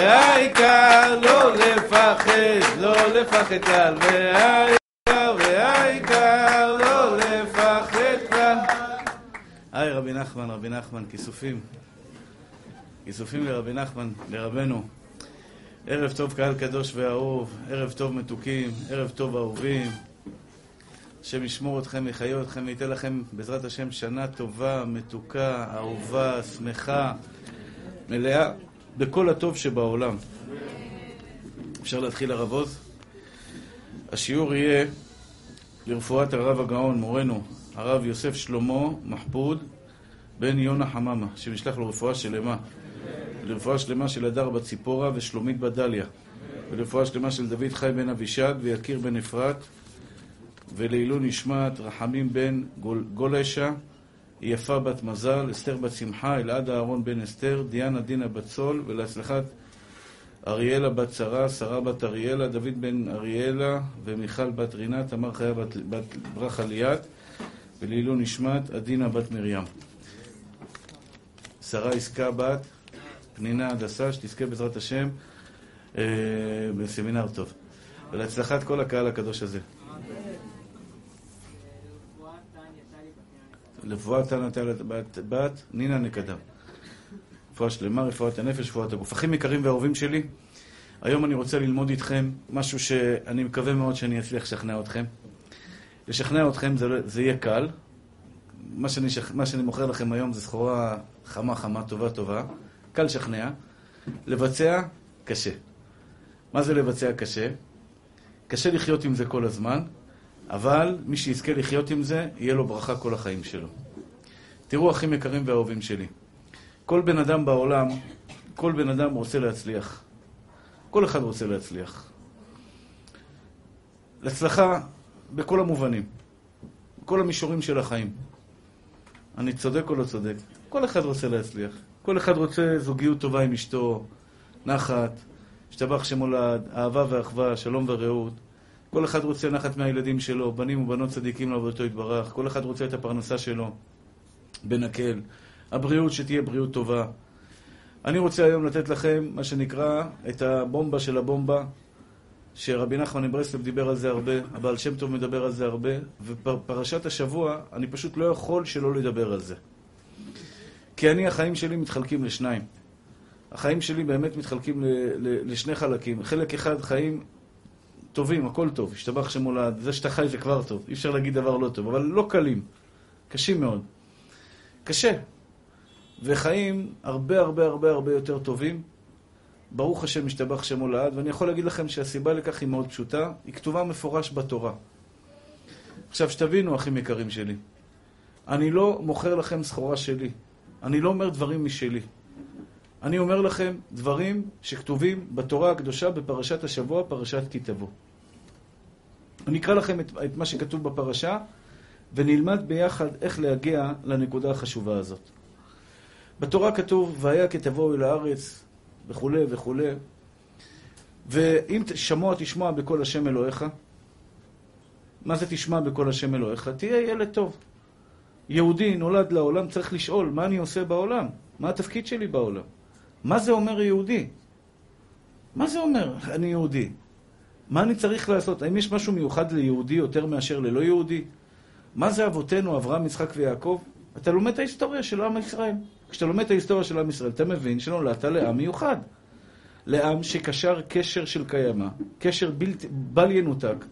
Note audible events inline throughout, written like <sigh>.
והעיקר לא לפחד, לא לפחד כלל, והעיקר, והעיקר לא לפחד כלל. היי רבי נחמן, רבי נחמן, כיסופים. כיסופים לרבי נחמן, לרבנו. ערב טוב קהל קדוש ואהוב, ערב טוב מתוקים, ערב טוב אהובים. השם ישמור אתכם, יחיה אתכם וייתן לכם בעזרת השם שנה טובה, מתוקה, אהובה, שמחה, מלאה בכל הטוב שבעולם. אפשר להתחיל הרב עוז? השיעור יהיה לרפואת הרב הגאון, מורנו, הרב יוסף שלמה מחפוד בן יונה חממה, שנשלח לו רפואה שלמה. לרפואה שלמה של הדר בת ציפורה ושלומית בת דליה. ולרפואה שלמה של דוד חי בן אבישג ויקיר בן אפרת. ולעילוי נשמת רחמים בן גול, גולשה, יפה בת מזל, אסתר בת שמחה, אלעד אהרון בן אסתר, דיאנה דינה בת צול, ולהצלחת אריאלה בת שרה, שרה בת אריאלה, דוד בן אריאלה ומיכל בת רינה, תמר חיה בת, בת ברכה ליאת, ולעילוי נשמת עדינה בת מרים. שרה עסקה בת פנינה הדסה, שתזכה בעזרת השם אה, בסמינר טוב. ולהצלחת כל הקהל הקדוש הזה. רפואת תנא בת, בת נינה נקדם. רפואה שלמה, רפואת הנפש, רפואת הגוף. אחים יקרים ואהובים שלי, היום אני רוצה ללמוד איתכם משהו שאני מקווה מאוד שאני אצליח לשכנע אתכם. לשכנע אתכם זה, זה יהיה קל. מה שאני, מה שאני מוכר לכם היום זה סחורה חמה חמה, טובה טובה. קל לשכנע. לבצע, קשה. מה זה לבצע קשה? קשה לחיות עם זה כל הזמן, אבל מי שיזכה לחיות עם זה, יהיה לו ברכה כל החיים שלו. תראו, אחים יקרים ואהובים שלי, כל בן אדם בעולם, כל בן אדם רוצה להצליח. כל אחד רוצה להצליח. להצלחה בכל המובנים, בכל המישורים של החיים. אני צודק או לא צודק? כל אחד רוצה להצליח. כל אחד רוצה זוגיות טובה עם אשתו, נחת, השתבח שמולד, אהבה ואחווה, שלום ורעות. כל אחד רוצה נחת מהילדים שלו, בנים ובנות צדיקים לעבודתו יתברך. כל אחד רוצה את הפרנסה שלו בנקל. הבריאות, שתהיה בריאות טובה. אני רוצה היום לתת לכם, מה שנקרא, את הבומבה של הבומבה, שרבי נחמן מברסלב דיבר על זה הרבה, הבעל שם טוב מדבר על זה הרבה, ופרשת השבוע, אני פשוט לא יכול שלא לדבר על זה. כי אני, החיים שלי מתחלקים לשניים. החיים שלי באמת מתחלקים ל, ל, לשני חלקים. חלק אחד, חיים טובים, הכל טוב, השתבח שמולד, זה שאתה חי זה כבר טוב, אי אפשר להגיד דבר לא טוב, אבל לא קלים, קשים מאוד. קשה. וחיים הרבה הרבה הרבה הרבה יותר טובים. ברוך השם, השתבח שמו לעד, ואני יכול להגיד לכם שהסיבה לכך היא מאוד פשוטה, היא כתובה מפורש בתורה. עכשיו, שתבינו, אחים יקרים שלי, אני לא מוכר לכם סחורה שלי. אני לא אומר דברים משלי. אני אומר לכם דברים שכתובים בתורה הקדושה בפרשת השבוע, פרשת כי תבוא. אני אקרא לכם את, את מה שכתוב בפרשה, ונלמד ביחד איך להגיע לנקודה החשובה הזאת. בתורה כתוב, והיה כי תבואו אל הארץ, וכולי וכולי. ואם שמוע תשמע בקול השם אלוהיך, מה זה תשמע בקול השם אלוהיך? תהיה ילד טוב. יהודי נולד לעולם צריך לשאול, מה אני עושה בעולם? מה התפקיד שלי בעולם? מה זה אומר יהודי? מה זה אומר אני יהודי? מה אני צריך לעשות? האם יש משהו מיוחד ליהודי יותר מאשר ללא יהודי? מה זה אבותינו, אברהם, יצחק ויעקב? אתה לומד את ההיסטוריה של עם ישראל. כשאתה לומד את ההיסטוריה של עם ישראל, אתה מבין שנולדת לעם מיוחד. לעם שקשר קשר של קיימא, קשר בלתי, בל ינותק,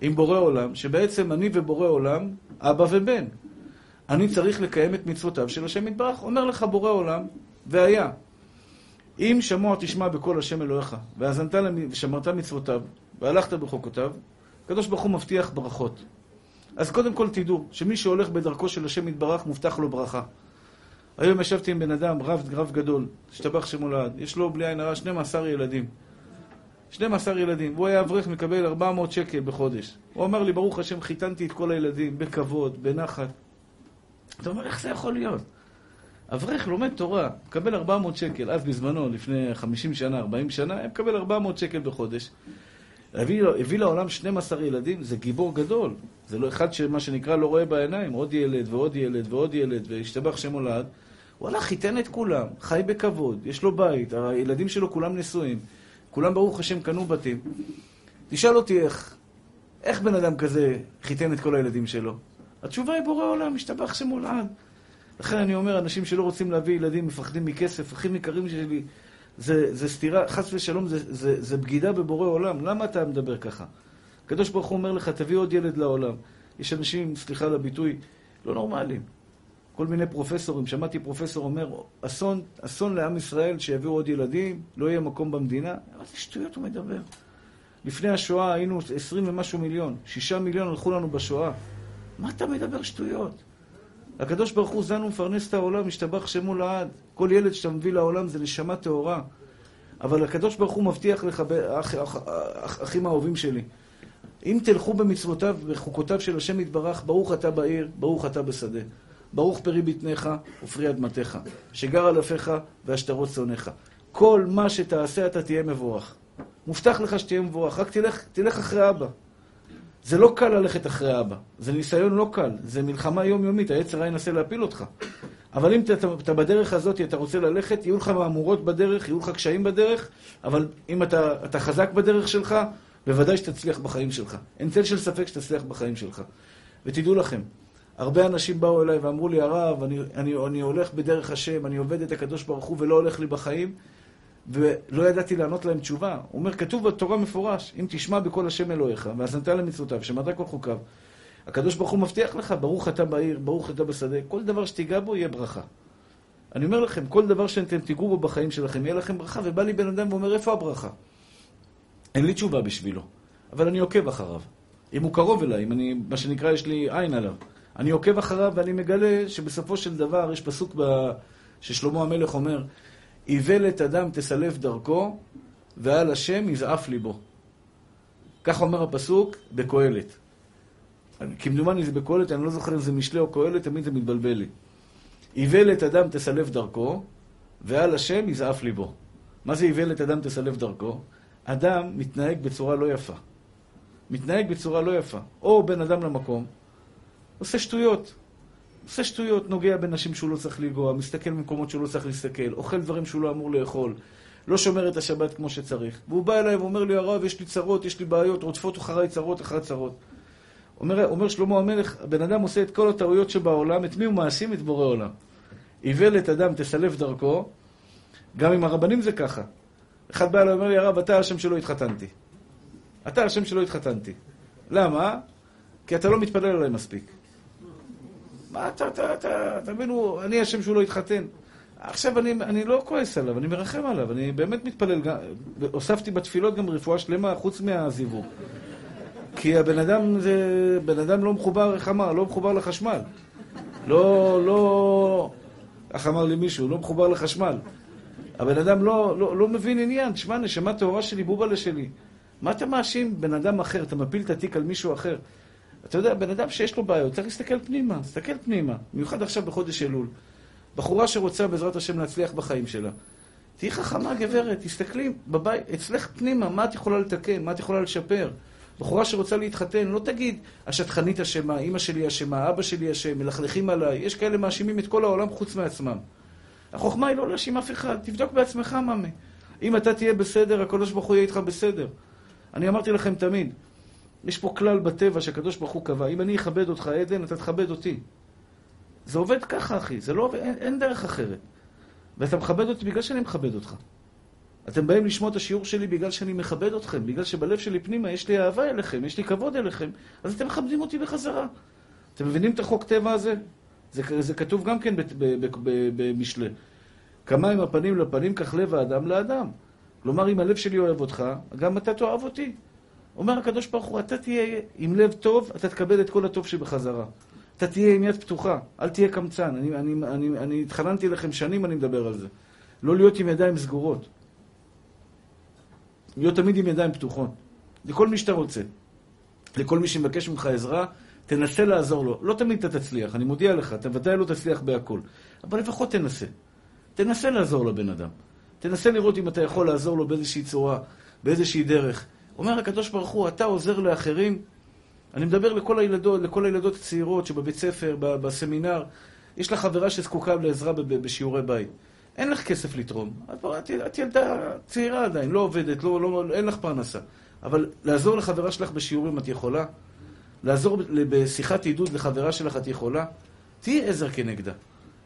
עם בורא עולם, שבעצם אני ובורא עולם, אבא ובן. אני צריך לקיים את מצוותיו של השם יתברך. אומר לך בורא עולם, והיה. אם שמוע תשמע בקול השם אלוהיך, ושמרת מצוותיו, והלכת בחוקותיו, הקדוש ברוך הוא מבטיח ברכות. אז קודם כל תדעו, שמי שהולך בדרכו של השם יתברך, מובטח לו ברכה. היום ישבתי עם בן אדם, רב, רב גדול, השתבח שמו לעד, יש לו בלי עין הרע 12 ילדים. 12 ילדים, והוא היה אברך מקבל 400 שקל בחודש. הוא אמר לי, ברוך השם, חיתנתי את כל הילדים, בכבוד, בנחת. אתה אומר, איך זה יכול להיות? אברך לומד תורה, מקבל 400 שקל, אז בזמנו, לפני 50 שנה, 40 שנה, היה מקבל 400 שקל בחודש. הביא, הביא לעולם 12 ילדים, זה גיבור גדול. זה לא אחד שמה שנקרא לא רואה בעיניים, עוד ילד ועוד ילד ועוד ילד, והשתבח שם הולד. וואלה, חיתן את כולם, חי בכבוד, יש לו בית, הילדים שלו כולם נשואים, כולם ברוך השם קנו בתים. תשאל אותי איך, איך בן אדם כזה חיתן את כל הילדים שלו? התשובה היא בורא עולם, משתבח שמו לעד. לכן אני אומר, אנשים שלא רוצים להביא ילדים, מפחדים מכסף, אחים יקרים שלי, זה, זה סתירה, חס ושלום, זה, זה, זה בגידה בבורא עולם. למה אתה מדבר ככה? הקדוש ברוך הוא אומר לך, תביא עוד ילד לעולם. יש אנשים, סליחה על הביטוי, לא נורמליים. כל מיני פרופסורים, שמעתי פרופסור אומר, אסון, אסון לעם ישראל שיביאו עוד ילדים, לא יהיה מקום במדינה. איזה שטויות הוא מדבר. לפני השואה היינו עשרים ומשהו מיליון, שישה מיליון הלכו לנו בשואה. מה אתה מדבר שטויות? הקדוש ברוך הוא זן ומפרנס את העולם, משתבח שמו לעד. כל ילד שאתה מביא לעולם זה נשמה טהורה. אבל הקדוש ברוך הוא מבטיח לך, אח, אח, אח, אחים האהובים שלי, אם תלכו במצוותיו ובחוקותיו של השם יתברך, ברוך אתה בעיר, ברוך אתה בשדה. ברוך פרי בטניך ופרי אדמתך, שגר על אפיך והשטרות שונאיך. כל מה שתעשה אתה תהיה מבורך. מובטח לך שתהיה מבורך, רק תלך, תלך אחרי אבא. זה לא קל ללכת אחרי אבא, זה ניסיון לא קל, זה מלחמה יומיומית, היצר רע ינסה להפיל אותך. אבל אם אתה, אתה בדרך הזאת, אתה רוצה ללכת, יהיו לך מהמורות בדרך, יהיו לך קשיים בדרך, אבל אם אתה, אתה חזק בדרך שלך, בוודאי שתצליח בחיים שלך. אין צל של ספק שתצליח בחיים שלך. ותדעו לכם, הרבה אנשים באו אליי ואמרו לי, הרב, אני, אני, אני הולך בדרך השם, אני עובד את הקדוש ברוך הוא ולא הולך לי בחיים, ולא ידעתי לענות להם תשובה. הוא אומר, כתוב בתורה מפורש, אם תשמע בקול השם אלוהיך, ועזנת למצוותיו, שמעת כל חוקיו, הקדוש ברוך הוא מבטיח לך, ברוך אתה בעיר, ברוך אתה בשדה, כל דבר שתיגע בו יהיה ברכה. אני אומר לכם, כל דבר שאתם תיגעו בו בחיים שלכם, יהיה לכם ברכה, ובא לי בן אדם ואומר, איפה הברכה? אין לי תשובה בשבילו, אבל אני עוקב אחריו. אם הוא קרוב אליי, אם אני, מה שנקרא, יש לי עין עליו. אני עוקב אחריו ואני מגלה שבסופו של דבר יש פסוק ב... ששלמה המלך אומר, איוולת אדם תסלף דרכו, ועל השם יזעף ליבו. כך אומר הפסוק בקהלת. כמדומני זה בקהלת, אני לא זוכר אם זה משלי או קהלת, תמיד זה מתבלבל לי. איוולת אדם תסלף דרכו, ועל השם יזעף ליבו. מה זה איוולת אדם תסלף דרכו? אדם מתנהג בצורה לא יפה. מתנהג בצורה לא יפה. או בן אדם למקום, עושה שטויות. עושה שטויות, נוגע בנשים שהוא לא צריך לנגוע, מסתכל במקומות שהוא לא צריך להסתכל, אוכל דברים שהוא לא אמור לאכול, לא שומר את השבת כמו שצריך. והוא בא אליי ואומר לי, הרב, יש לי צרות, יש לי בעיות, רודפות אחריי צרות אחרי צרות. אומר, אומר שלמה המלך, הבן אדם עושה את כל הטעויות שבעולם, את מי הוא מאשים? את בורא עולם. איוולת אדם תסלף דרכו, גם עם הרבנים זה ככה. אחד בא אליי ואומר לי, הרב, אתה השם שלא התחתנתי. אתה השם שלא התחתנתי. למה? כי אתה לא מתפלל עליי מספיק. מה אתה, אתה, אתה, תבינו, אני אשם שהוא לא התחתן. עכשיו אני, אני לא כועס עליו, אני מרחם עליו, אני באמת מתפלל, גם, הוספתי בתפילות גם רפואה שלמה חוץ מהזיווג. כי הבן אדם זה, בן אדם לא מחובר, איך אמר? לא מחובר לחשמל. לא, לא, איך אמר לי מישהו? לא מחובר לחשמל. הבן אדם לא, לא, לא מבין עניין, תשמע, נשמה טהורה שלי, בובלה שלי. מה אתה מאשים בן אדם אחר? אתה מפיל את התיק על מישהו אחר. אתה יודע, בן אדם שיש לו בעיות, צריך להסתכל פנימה, תסתכל פנימה. במיוחד עכשיו בחודש אלול. בחורה שרוצה בעזרת השם להצליח בחיים שלה. תהיי חכמה גברת, תסתכלי בבית, אצלך פנימה, מה את יכולה לתקן, מה את יכולה לשפר. בחורה שרוצה להתחתן, לא תגיד, השטחנית אשמה, אימא שלי אשמה, אבא שלי אשם, מלכלכים עליי. יש כאלה מאשימים את כל העולם חוץ מעצמם. החוכמה היא לא להאשים אף אחד, תבדוק בעצמך, מאמי. אם אתה תהיה בסדר, הקדוש ברוך הוא יהיה איתך בסדר. אני אמרתי לכם תמיד, יש פה כלל בטבע שהקדוש ברוך הוא קבע, אם אני אכבד אותך, עדן, אתה תכבד אותי. זה עובד ככה, אחי, זה לא, אין, אין דרך אחרת. ואתה מכבד אותי בגלל שאני מכבד אותך. אתם באים לשמוע את השיעור שלי בגלל שאני מכבד אתכם, בגלל שבלב שלי פנימה יש לי אהבה אליכם, יש לי כבוד אליכם, אז אתם מכבדים אותי בחזרה. אתם מבינים את החוק טבע הזה? זה, זה כתוב גם כן במשלי. כמה עם הפנים לפנים, כך לב האדם לאדם. כלומר, אם הלב שלי אוהב אותך, גם אתה תאהב אותי. אומר הקדוש ברוך הוא, אתה תהיה עם לב טוב, אתה תקבל את כל הטוב שבחזרה. אתה תהיה עם יד פתוחה, אל תהיה קמצן. אני, אני, אני, אני התחננתי לכם שנים, אני מדבר על זה. לא להיות עם ידיים סגורות. להיות תמיד עם ידיים פתוחות. לכל מי שאתה רוצה. לכל מי שמבקש ממך עזרה, תנסה לעזור לו. לא תמיד אתה תצליח, אני מודיע לך, אתה ודאי לא תצליח בהכל. אבל לפחות תנסה. תנסה לעזור לבן אדם. תנסה לראות אם אתה יכול לעזור לו באיזושהי צורה, באיזושהי דרך. אומר הקדוש ברוך הוא, אתה עוזר לאחרים. אני מדבר לכל הילדות, לכל הילדות הצעירות שבבית ספר, בסמינר. יש לך חברה שזקוקה לעזרה בשיעורי בית. אין לך כסף לתרום. את, את, ילדה צעירה עדיין, לא עובדת, לא, לא, אין לך פרנסה. אבל לעזור לחברה שלך בשיעורים את יכולה? לעזור בשיחת עידוד לחברה שלך את יכולה? תהיי עזר כנגדה.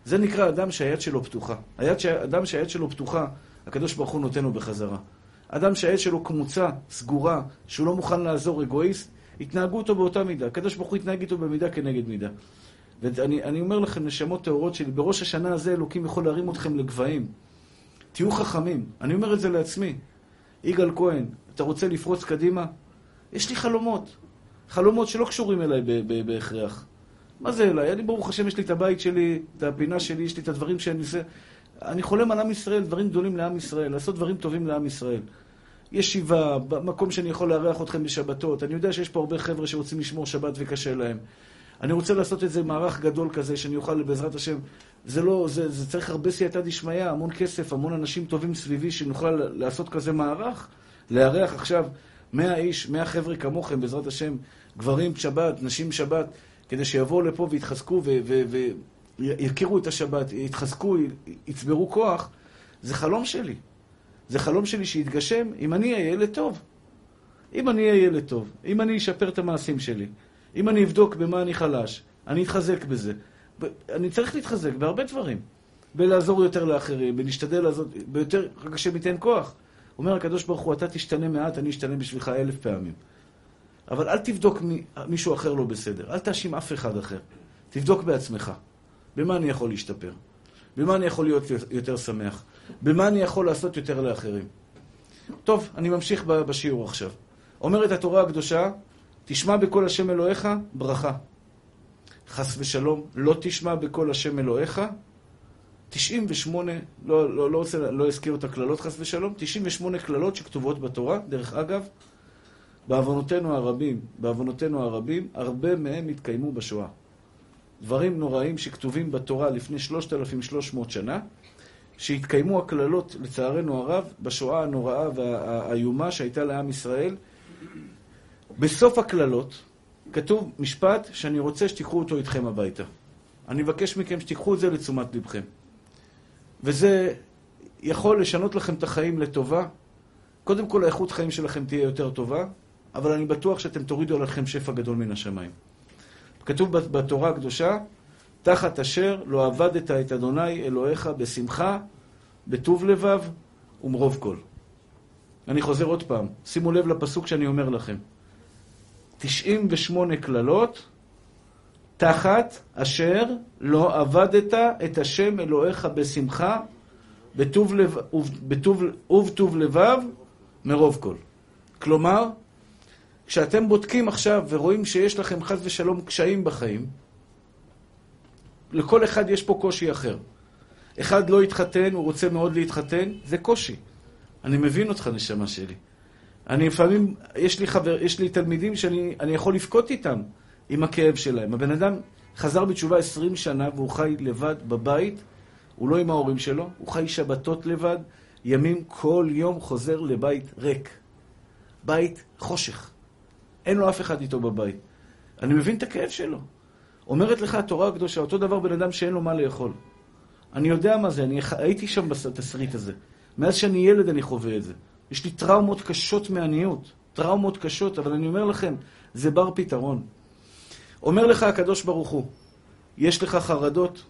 זה נקרא אדם שהיד שלו פתוחה. היד. אדם שהיד שלו פתוחה, הקדוש ברוך הוא נותן לו בחזרה. אדם שהיד שלו קמוצה, סגורה, שהוא לא מוכן לעזור, אגואיסט, התנהגו אותו באותה מידה. הקדוש ברוך הוא יתנהג איתו במידה כנגד מידה. ואני אומר לכם, נשמות טהורות שלי, בראש השנה הזה אלוקים יכול להרים אתכם לגבהים. תהיו חכמים. אני אומר את זה לעצמי. יגאל כהן, אתה רוצה לפרוץ קדימה? יש לי חלומות. חלומות שלא קשורים אליי בהכרח. מה זה אליי? אני ברוך השם, יש לי את הבית שלי, את הפינה שלי, יש לי את הדברים שאני עושה. אני חולם על עם ישראל, דברים גדולים לעם ישראל, לעשות דברים טובים לעם ישראל. ישיבה, במקום שאני יכול לארח אתכם בשבתות. אני יודע שיש פה הרבה חבר'ה שרוצים לשמור שבת וקשה להם. אני רוצה לעשות איזה מערך גדול כזה, שאני אוכל, בעזרת השם, זה לא, זה, זה צריך הרבה סייעתא דשמיא, המון כסף, המון אנשים טובים סביבי, שנוכל לעשות כזה מערך, לארח עכשיו 100 איש, 100 חבר'ה כמוכם, בעזרת השם, גברים שבת, נשים שבת, כדי שיבואו לפה ויתחזקו ויכירו את השבת, יתחזקו, יצברו כוח, זה חלום שלי. זה חלום שלי שיתגשם אם אני אהיה ילד טוב. אם אני אהיה ילד טוב, אם אני אשפר את המעשים שלי, אם אני אבדוק במה אני חלש, אני אתחזק בזה. אני צריך להתחזק בהרבה דברים. בלעזור יותר לאחרים, בלהשתדל לעזור, ביותר, רק השם ייתן כוח. אומר הקדוש ברוך הוא, אתה תשתנה מעט, אני אשתנה בשבילך אלף פעמים. אבל אל תבדוק מי, מישהו אחר לא בסדר, אל תאשים אף אחד אחר. תבדוק בעצמך. במה אני יכול להשתפר? במה אני יכול להיות יותר שמח? במה אני יכול לעשות יותר לאחרים? טוב, אני ממשיך בשיעור עכשיו. אומרת התורה הקדושה, תשמע בקול השם אלוהיך, ברכה. חס ושלום, לא תשמע בקול השם אלוהיך. 98, לא, לא, לא, רוצה, לא אזכיר את הקללות חס ושלום, 98 קללות שכתובות בתורה, דרך אגב, בעוונותינו הרבים, בעוונותינו הרבים, הרבה מהם התקיימו בשואה. דברים נוראים שכתובים בתורה לפני 3,300 שנה, שהתקיימו הקללות, לצערנו הרב, בשואה הנוראה והאיומה שהייתה לעם ישראל. בסוף הקללות כתוב משפט שאני רוצה שתיקחו אותו איתכם הביתה. אני מבקש מכם שתיקחו את זה לתשומת לבכם. וזה יכול לשנות לכם את החיים לטובה. קודם כל, האיכות חיים שלכם תהיה יותר טובה, אבל אני בטוח שאתם תורידו עליכם שפע גדול מן השמיים. כתוב בתורה הקדושה, תחת אשר לא עבדת את אדוני אלוהיך בשמחה, בטוב לבב ומרוב כל. אני חוזר עוד פעם, שימו לב לפסוק שאני אומר לכם. 98 קללות, תחת אשר לא עבדת את השם אלוהיך בשמחה, בטוב לב, ובטוב, ובטוב לבב, מרוב כל. כלומר, כשאתם בודקים עכשיו ורואים שיש לכם חס ושלום קשיים בחיים, לכל אחד יש פה קושי אחר. אחד לא התחתן, הוא רוצה מאוד להתחתן, זה קושי. אני מבין אותך, נשמה שלי. אני לפעמים, יש לי חבר, יש לי תלמידים שאני יכול לבכות איתם, עם הכאב שלהם. הבן אדם חזר בתשובה 20 שנה והוא חי לבד בבית, הוא לא עם ההורים שלו, הוא חי שבתות לבד, ימים כל יום חוזר לבית ריק. בית חושך. אין לו אף אחד איתו בבית. אני מבין את הכאב שלו. אומרת לך התורה הקדושה, אותו דבר בן אדם שאין לו מה לאכול. אני יודע מה זה, אני הייתי שם בתסריט הזה. מאז שאני ילד אני חווה את זה. יש לי טראומות קשות מעניות. טראומות קשות, אבל אני אומר לכם, זה בר פתרון. אומר לך הקדוש ברוך הוא, יש לך חרדות,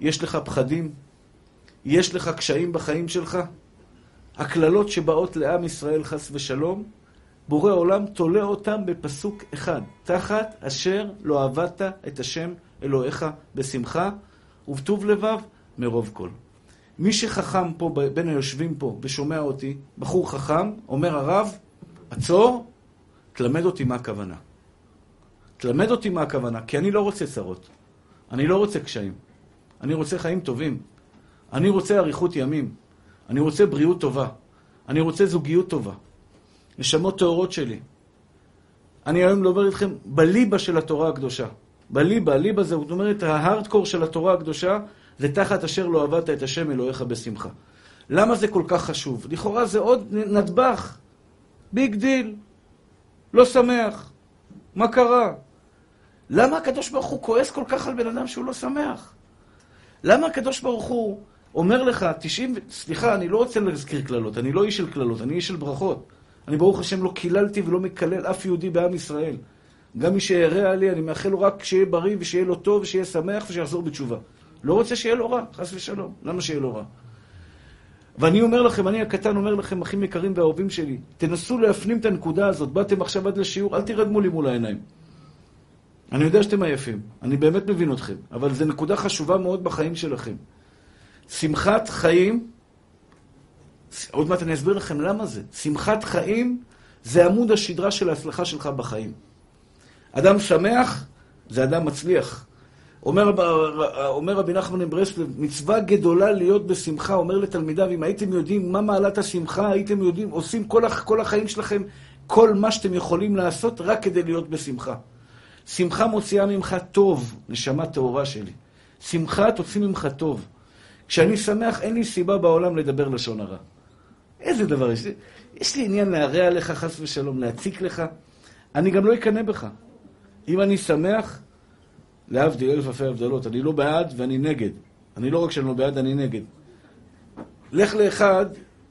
יש לך פחדים, יש לך קשיים בחיים שלך, הקללות שבאות לעם ישראל חס ושלום, בורא עולם תולה אותם בפסוק אחד, תחת אשר לא עבדת את השם אלוהיך בשמחה ובטוב לבב מרוב כל. מי שחכם פה, בין היושבים פה, ושומע אותי, בחור חכם, אומר הרב, עצור, תלמד אותי מה הכוונה. תלמד אותי מה הכוונה, כי אני לא רוצה צרות. אני לא רוצה קשיים. אני רוצה חיים טובים. אני רוצה אריכות ימים. אני רוצה בריאות טובה. אני רוצה זוגיות טובה. נשמות טהורות שלי. אני היום מדבר איתכם בליבה של התורה הקדושה. בליבה, ליבה זה, זאת אומרת, ההארדקור של התורה הקדושה זה תחת אשר לא עבדת את השם אלוהיך בשמחה. למה זה כל כך חשוב? לכאורה זה עוד נדבך. Big deal. לא שמח. מה קרה? למה הקדוש ברוך הוא כועס כל כך על בן אדם שהוא לא שמח? למה הקדוש ברוך הוא אומר לך, 90, סליחה, אני לא רוצה להזכיר קללות, אני לא איש של קללות, אני איש של ברכות. אני ברוך השם לא קיללתי ולא מקלל אף יהודי בעם ישראל. גם מי שירע לי, אני מאחל לו רק שיהיה בריא ושיהיה לו טוב ושיהיה שמח ושיחזור בתשובה. לא רוצה שיהיה לו רע, חס ושלום. למה שיהיה לו רע? ואני אומר לכם, אני הקטן אומר לכם, אחים יקרים ואהובים שלי, תנסו להפנים את הנקודה הזאת. באתם עכשיו עד לשיעור, אל תירדמו לי מול העיניים. אני יודע שאתם עייפים, אני באמת מבין אתכם, אבל זו נקודה חשובה מאוד בחיים שלכם. שמחת חיים, עוד מעט אני אסביר לכם למה זה. שמחת חיים זה עמוד השדרה של ההצלחה שלך בחיים. אדם שמח זה אדם מצליח. אומר, אומר רבי נחמן מברסלב, מצווה גדולה להיות בשמחה, אומר לתלמידיו, אם הייתם יודעים מה מעלת השמחה, הייתם יודעים, עושים כל, כל החיים שלכם כל מה שאתם יכולים לעשות רק כדי להיות בשמחה. שמחה מוציאה ממך טוב, נשמה טהורה שלי. שמחה תוציא ממך טוב. כשאני שמח, אין לי סיבה בעולם לדבר לשון הרע. איזה דבר יש לי? יש לי עניין להרע לך, חס ושלום, להציק לך. אני גם לא אקנא בך. אם אני שמח, להבדיל אלף אלפי הבדלות, אני לא בעד ואני נגד. אני לא רק שאני לא בעד, אני נגד. לך לאחד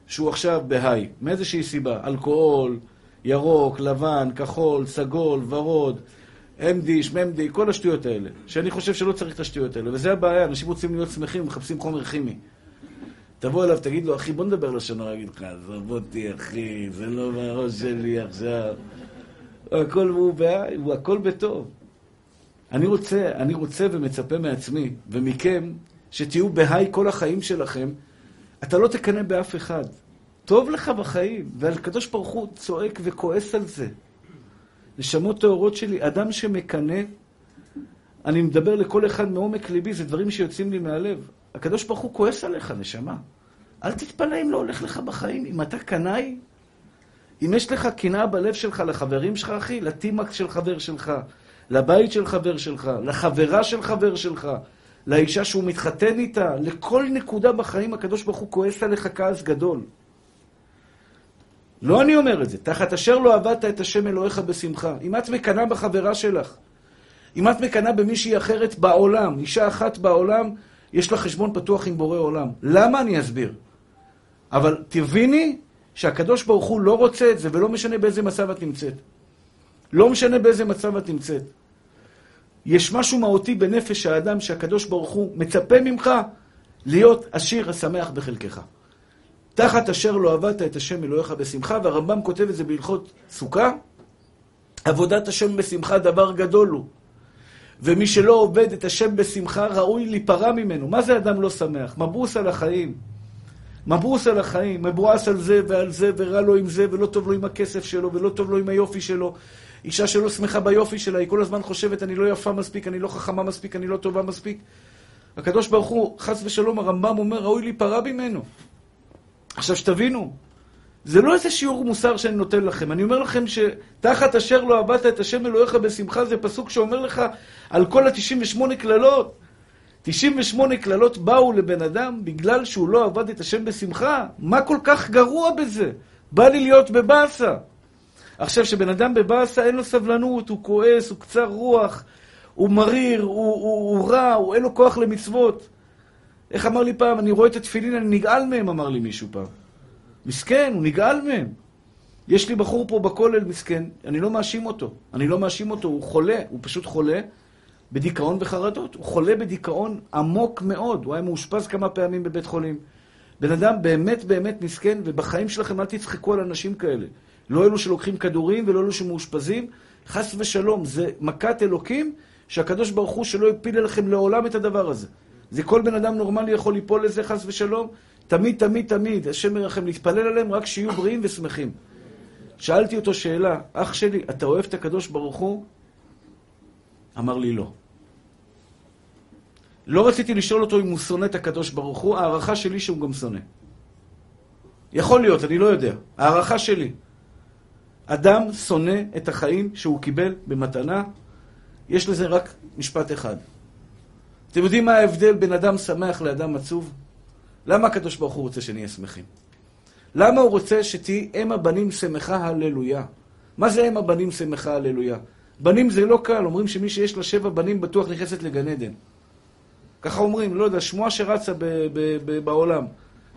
שהוא עכשיו בהיי, מאיזושהי סיבה, אלכוהול, ירוק, לבן, כחול, סגול, ורוד, MD, שממדי, כל השטויות האלה, שאני חושב שלא צריך את השטויות האלה, וזה הבעיה, אנשים רוצים להיות שמחים, מחפשים חומר כימי. תבוא אליו, תגיד לו, אחי, בוא נדבר לשון הרע, אגיד לך, עזוב אותי, אחי, זה לא בראש שלי עכשיו. הכל הוא, בהי, הוא הכל בטוב. אני רוצה, אני רוצה ומצפה מעצמי ומכם שתהיו בהיי כל החיים שלכם. אתה לא תקנא באף אחד. טוב לך בחיים, והקדוש ברוך הוא צועק וכועס על זה. נשמות טהורות שלי, אדם שמקנא, אני מדבר לכל אחד מעומק ליבי, זה דברים שיוצאים לי מהלב. הקדוש ברוך הוא כועס עליך, נשמה. אל תתפלא אם לא הולך לך בחיים. אם אתה קנאי, אם יש לך קנאה בלב שלך לחברים שלך, אחי, לטימק של חבר שלך, לבית של חבר שלך, לחברה של חבר שלך, לאישה שהוא מתחתן איתה, לכל נקודה בחיים הקדוש ברוך הוא כועס עליך כעס גדול. לא אני אומר את זה, תחת אשר לא עבדת את השם אלוהיך בשמחה. אם את מקנאה בחברה שלך, אם את מקנאה במישהי אחרת בעולם, אישה אחת בעולם, יש לה חשבון פתוח עם בורא עולם. למה? אני אסביר. אבל תביני שהקדוש ברוך הוא לא רוצה את זה, ולא משנה באיזה מצב את נמצאת. לא משנה באיזה מצב את נמצאת. יש משהו מהותי בנפש האדם שהקדוש ברוך הוא מצפה ממך להיות עשיר השמח בחלקך. תחת אשר לא עבדת את השם אלוהיך בשמחה, והרמב"ם כותב את זה בהלכות סוכה, עבודת השם בשמחה דבר גדול הוא. ומי שלא עובד את השם בשמחה, ראוי להיפרע ממנו. מה זה אדם לא שמח? מברוס על החיים. מברוס על החיים, מבואס על זה ועל זה, ורע לו עם זה, ולא טוב לו עם הכסף שלו, ולא טוב לו עם היופי שלו. אישה שלא שמחה ביופי שלה, היא כל הזמן חושבת, אני לא יפה מספיק, אני לא חכמה מספיק, אני לא טובה מספיק. הקדוש ברוך הוא, חס ושלום, הרמב"ם אומר, ראוי להיפרע ממנו. עכשיו שתבינו, זה לא איזה שיעור מוסר שאני נותן לכם. אני אומר לכם שתחת אשר לא עבדת את השם אלוהיך בשמחה, זה פסוק שאומר לך על כל ה-98 קללות. 98 קללות באו לבן אדם בגלל שהוא לא עבד את השם בשמחה. מה כל כך גרוע בזה? בא לי להיות בבאסה. עכשיו, כשבן אדם בבאסה אין לו סבלנות, הוא כועס, הוא קצר רוח, הוא מריר, הוא, הוא, הוא רע, הוא אין לו כוח למצוות. איך אמר לי פעם, אני רואה את התפילין, אני נגעל מהם, אמר לי מישהו פעם. מסכן, הוא נגעל מהם. יש לי בחור פה בכולל, מסכן, אני לא מאשים אותו. אני לא מאשים אותו, הוא חולה, הוא פשוט חולה בדיכאון וחרדות. הוא חולה בדיכאון עמוק מאוד, הוא היה מאושפז כמה פעמים בבית חולים. בן אדם באמת באמת מסכן, ובחיים שלכם אל תצחקו על אנשים כאלה. לא אלו שלוקחים כדורים ולא אלו שמאושפזים. חס ושלום, זה מכת אלוקים שהקדוש ברוך הוא שלא יפיל עליכם לעולם את הדבר הזה. זה כל בן אדם נורמלי יכול ליפול לזה, חס ושלום. תמיד, תמיד, תמיד, השם ירחם, להתפלל עליהם רק שיהיו בריאים ושמחים. שאלתי אותו שאלה, אח שלי, אתה אוהב את הקדוש ברוך הוא? אמר לי לא. לא רציתי לשאול אותו אם הוא שונא את הקדוש ברוך הוא, הערכה שלי שהוא גם שונא. יכול להיות, אני לא יודע. הערכה שלי. אדם שונא את החיים שהוא קיבל במתנה, יש לזה רק משפט אחד. אתם יודעים מה ההבדל בין אדם שמח לאדם עצוב? למה הקדוש ברוך הוא רוצה שנהיה שמחים? למה הוא רוצה שתהי אם הבנים שמחה הללויה? מה זה אם הבנים שמחה הללויה? בנים זה לא קל, אומרים שמי שיש לה שבע בנים בטוח נכנסת לגן עדן. ככה אומרים, לא יודע, שמועה שרצה ב- ב- ב- בעולם.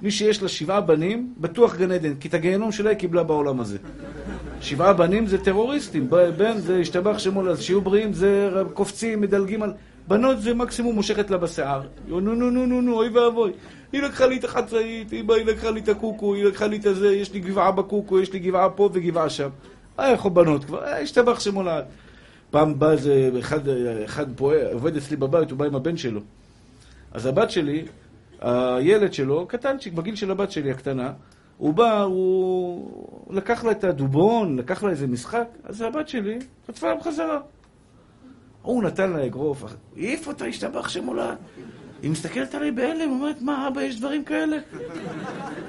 מי שיש לה שבעה בנים, בטוח גן עדן, כי את הגיהנום שלה היא קיבלה בעולם הזה. שבעה בנים זה טרוריסטים, בן זה השתבח שמו לה, שיהיו בריאים זה קופצים, מדלגים על... בנות זה מקסימום מושכת לה בשיער. נו נו נו נו נו, אוי ואבוי. היא לקחה לי את החצאית, באה, היא לקחה לי את הקוקו, היא לקחה לי את הזה, יש לי גבעה בקוקו, יש לי גבעה פה וגבעה שם. אה, איך בנות כבר, אה, השתבח שמו לעד. פעם בא איזה אחד, אחד פועל, עובד אצלי בבית, הוא בא עם הבן שלו. אז הבת שלי, הילד שלו, קטנצ'יק, בגיל של הבת שלי הקטנה, הוא בא, הוא לקח לה את הדובון, לקח לה איזה משחק, אז הבת שלי חטפה לה בחזרה. הוא נתן לה אגרוף, העיף אותה, השתבח שמו לעד. היא מסתכלת עליי בהלם, אומרת, מה, אבא, יש דברים כאלה?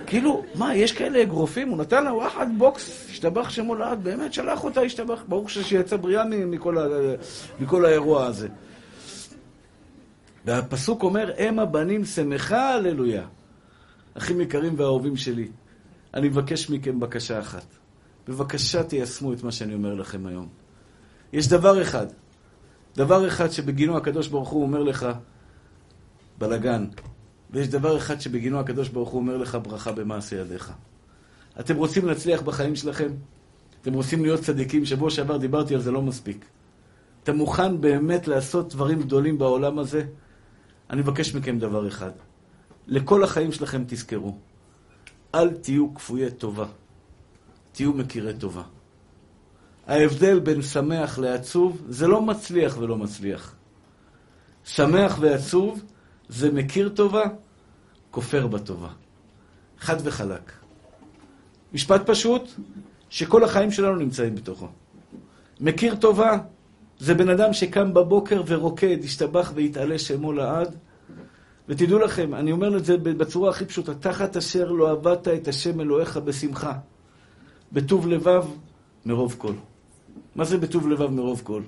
כאילו, מה, יש כאלה אגרופים? הוא נתן לה וואחד בוקס, השתבח שמו לעד, באמת, שלח אותה, השתבח, ברוך שיצא בריאה מכל, האירוע הזה. והפסוק אומר, הם הבנים שמחה, הללויה. אחים יקרים ואהובים שלי, אני מבקש מכם בקשה אחת. בבקשה תיישמו את מה שאני אומר לכם היום. יש דבר אחד, דבר אחד שבגינו הקדוש ברוך הוא אומר לך, בלגן. ויש דבר אחד שבגינו הקדוש ברוך הוא אומר לך ברכה במעשה ידיך. אתם רוצים להצליח בחיים שלכם? אתם רוצים להיות צדיקים? שבוע שעבר דיברתי על זה לא מספיק. אתה מוכן באמת לעשות דברים גדולים בעולם הזה? אני מבקש מכם דבר אחד. לכל החיים שלכם תזכרו, אל תהיו כפויי טובה, תהיו מכירי טובה. ההבדל בין שמח לעצוב זה לא מצליח ולא מצליח. שמח ועצוב זה מכיר טובה, כופר בטובה. חד וחלק. משפט פשוט, שכל החיים שלנו נמצאים בתוכו. מכיר טובה, זה בן אדם שקם בבוקר ורוקד, השתבח והתעלה שמו לעד. ותדעו לכם, אני אומר את זה בצורה הכי פשוטה, תחת אשר לא עבדת את השם אלוהיך בשמחה, בטוב לבב מרוב כל. מה זה בטוב לבב מרוב כל?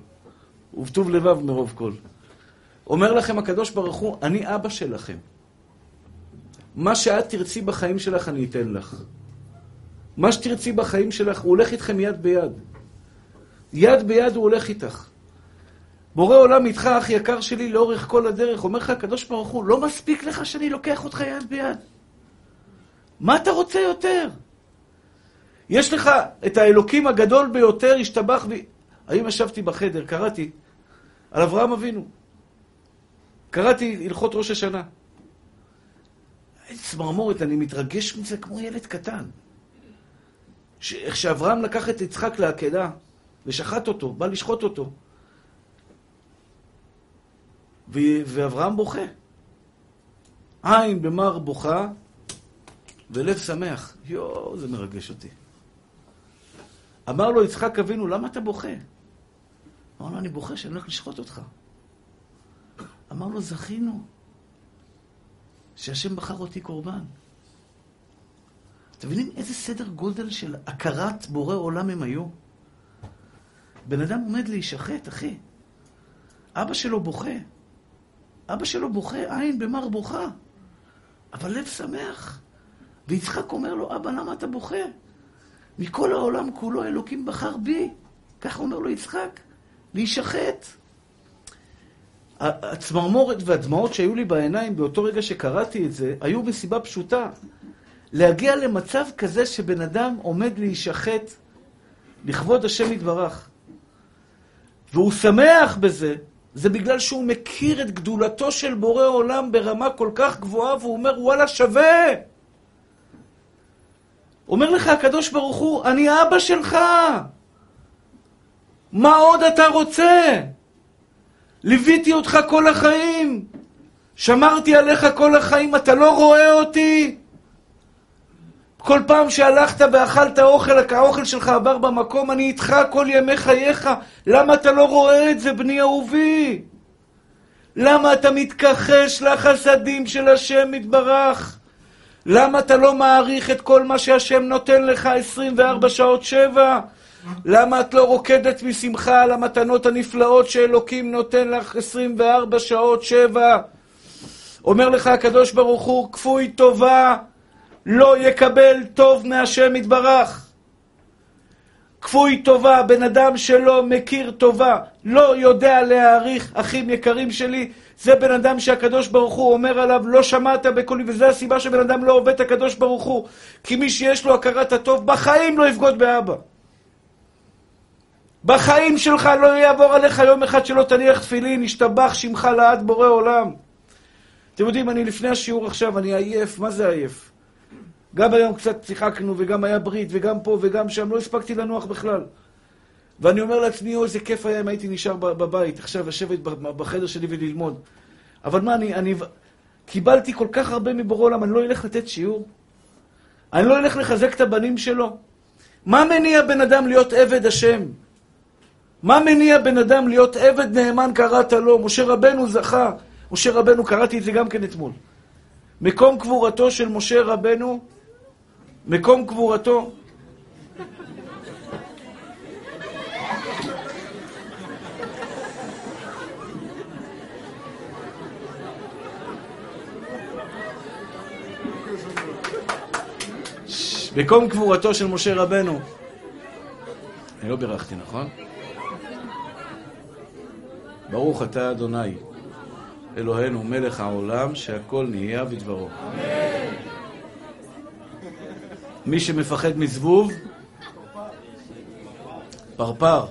ובטוב לבב מרוב כל. אומר לכם הקדוש ברוך הוא, אני אבא שלכם. מה שאת תרצי בחיים שלך, אני אתן לך. מה שתרצי בחיים שלך, הוא הולך איתכם יד ביד. יד ביד הוא הולך איתך. בורא עולם איתך, אח יקר שלי, לאורך כל הדרך. אומר לך הקדוש ברוך הוא, לא מספיק לך שאני לוקח אותך יד ביד. מה אתה רוצה יותר? יש לך את האלוקים הגדול ביותר, השתבח ב... היום ישבתי בחדר, קראתי על אברהם אבינו. קראתי הלכות ראש השנה. צמרמורת, אני מתרגש מזה כמו ילד קטן. איך שאברהם לקח את יצחק לעקדה ושחט אותו, בא לשחוט אותו. ו- ואברהם בוכה. עין במר בוכה ולב שמח. יואו, זה מרגש אותי. אמר לו יצחק אבינו, למה אתה בוכה? אמר לו, אני בוכה שאני הולך לשחוט אותך. אמר לו, זכינו שהשם בחר אותי קורבן. אתם מבינים איזה סדר גודל של הכרת בורא עולם הם היו? בן אדם עומד להישחט, אחי. אבא שלו בוכה. אבא שלו בוכה, עין במר בוכה. אבל לב שמח. ויצחק אומר לו, אבא, למה אתה בוכה? מכל העולם כולו אלוקים בחר בי. ככה אומר לו יצחק, להישחט. הצמרמורת והדמעות שהיו לי בעיניים באותו רגע שקראתי את זה, היו מסיבה פשוטה. להגיע למצב כזה שבן אדם עומד להישחט לכבוד השם יתברך. והוא שמח בזה, זה בגלל שהוא מכיר את גדולתו של בורא עולם ברמה כל כך גבוהה, והוא אומר, וואלה, שווה! אומר לך הקדוש ברוך הוא, אני אבא שלך! מה עוד אתה רוצה? ליוויתי אותך כל החיים, שמרתי עליך כל החיים, אתה לא רואה אותי? כל פעם שהלכת ואכלת אוכל, האוכל שלך עבר במקום, אני איתך כל ימי חייך. למה אתה לא רואה את זה, בני אהובי? למה אתה מתכחש לחסדים של השם יתברך? למה אתה לא מעריך את כל מה שהשם נותן לך 24 שעות שבע? למה את לא רוקדת משמחה על המתנות הנפלאות שאלוקים נותן לך 24 שעות שבע? אומר לך הקדוש ברוך הוא, כפוי טובה, לא יקבל טוב מהשם יתברך. כפוי טובה, בן אדם שלא מכיר טובה, לא יודע להעריך, אחים יקרים שלי, זה בן אדם שהקדוש ברוך הוא אומר עליו, לא שמעת בקולי, וזו הסיבה שבן אדם לא עובד את הקדוש ברוך הוא. כי מי שיש לו הכרת הטוב, בחיים לא יבגוד באבא. בחיים שלך לא יעבור עליך יום אחד שלא תניח תפילין, ישתבח שמך לעד בורא עולם. אתם יודעים, אני לפני השיעור עכשיו, אני עייף, מה זה עייף? גם היום קצת שיחקנו, וגם היה ברית, וגם פה וגם שם, לא הספקתי לנוח בכלל. ואני אומר לעצמי, אוי, איזה כיף היה אם הייתי נשאר בבית, עכשיו לשבת בחדר שלי וללמוד. אבל מה, אני, אני קיבלתי כל כך הרבה מבורא עולם, אני לא אלך לתת שיעור? אני לא אלך לחזק את הבנים שלו? מה מניע בן אדם להיות עבד השם? מה מניע בן אדם להיות עבד נאמן קראת לו? משה רבנו זכה. משה רבנו, קראתי את זה גם כן אתמול. מקום קבורתו של משה רבנו, מקום קבורתו מקום קבורתו של משה רבנו. אני לא בירכתי, נכון? ברוך אתה אדוני, אלוהינו מלך העולם, שהכל נהיה בדברו. מי שמפחד מזבוב, פרפר.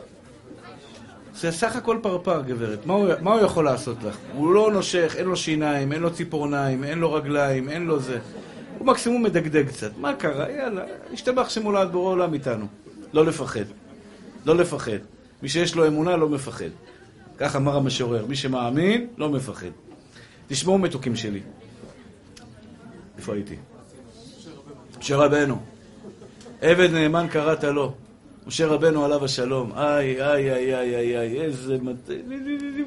זה סך הכל פרפר, גברת. מה הוא, מה הוא יכול לעשות לך? הוא לא נושך, אין לו שיניים, אין לו ציפורניים, אין לו רגליים, אין לו זה. הוא מקסימום מדגדג קצת. מה קרה? יאללה, השתבח שמולד בורא עולם איתנו. לא לפחד. לא לפחד. מי שיש לו אמונה לא מפחד. כך אמר המשורר, מי שמאמין לא מפחד. תשמעו מתוקים שלי. איפה הייתי? משה רבנו. עבד נאמן קראת לו. משה רבנו עליו השלום. איי, איי, איי, איי, איי, איי, איזה מת...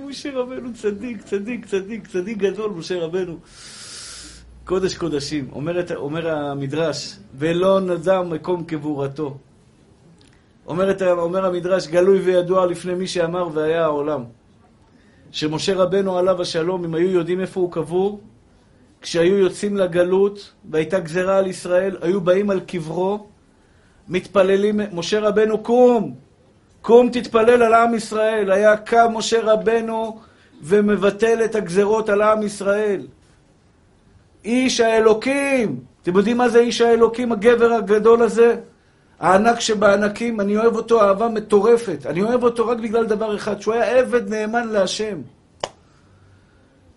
משה רבנו צדיק, צדיק, צדיק, צדיק גדול, משה רבנו. קודש קודשים. אומרת, אומר המדרש, ולא נדע מקום קבורתו. אומרת, אומר המדרש, גלוי וידוע לפני מי שאמר והיה העולם. שמשה רבנו עליו השלום, אם היו יודעים איפה הוא קבור, כשהיו יוצאים לגלות והייתה גזרה על ישראל, היו באים על קברו, מתפללים, משה רבנו קום, קום תתפלל על עם ישראל. היה קם משה רבנו ומבטל את הגזרות על עם ישראל. איש האלוקים, אתם יודעים מה זה איש האלוקים, הגבר הגדול הזה? הענק שבענקים, אני אוהב אותו אהבה מטורפת. אני אוהב אותו רק בגלל דבר אחד, שהוא היה עבד נאמן להשם.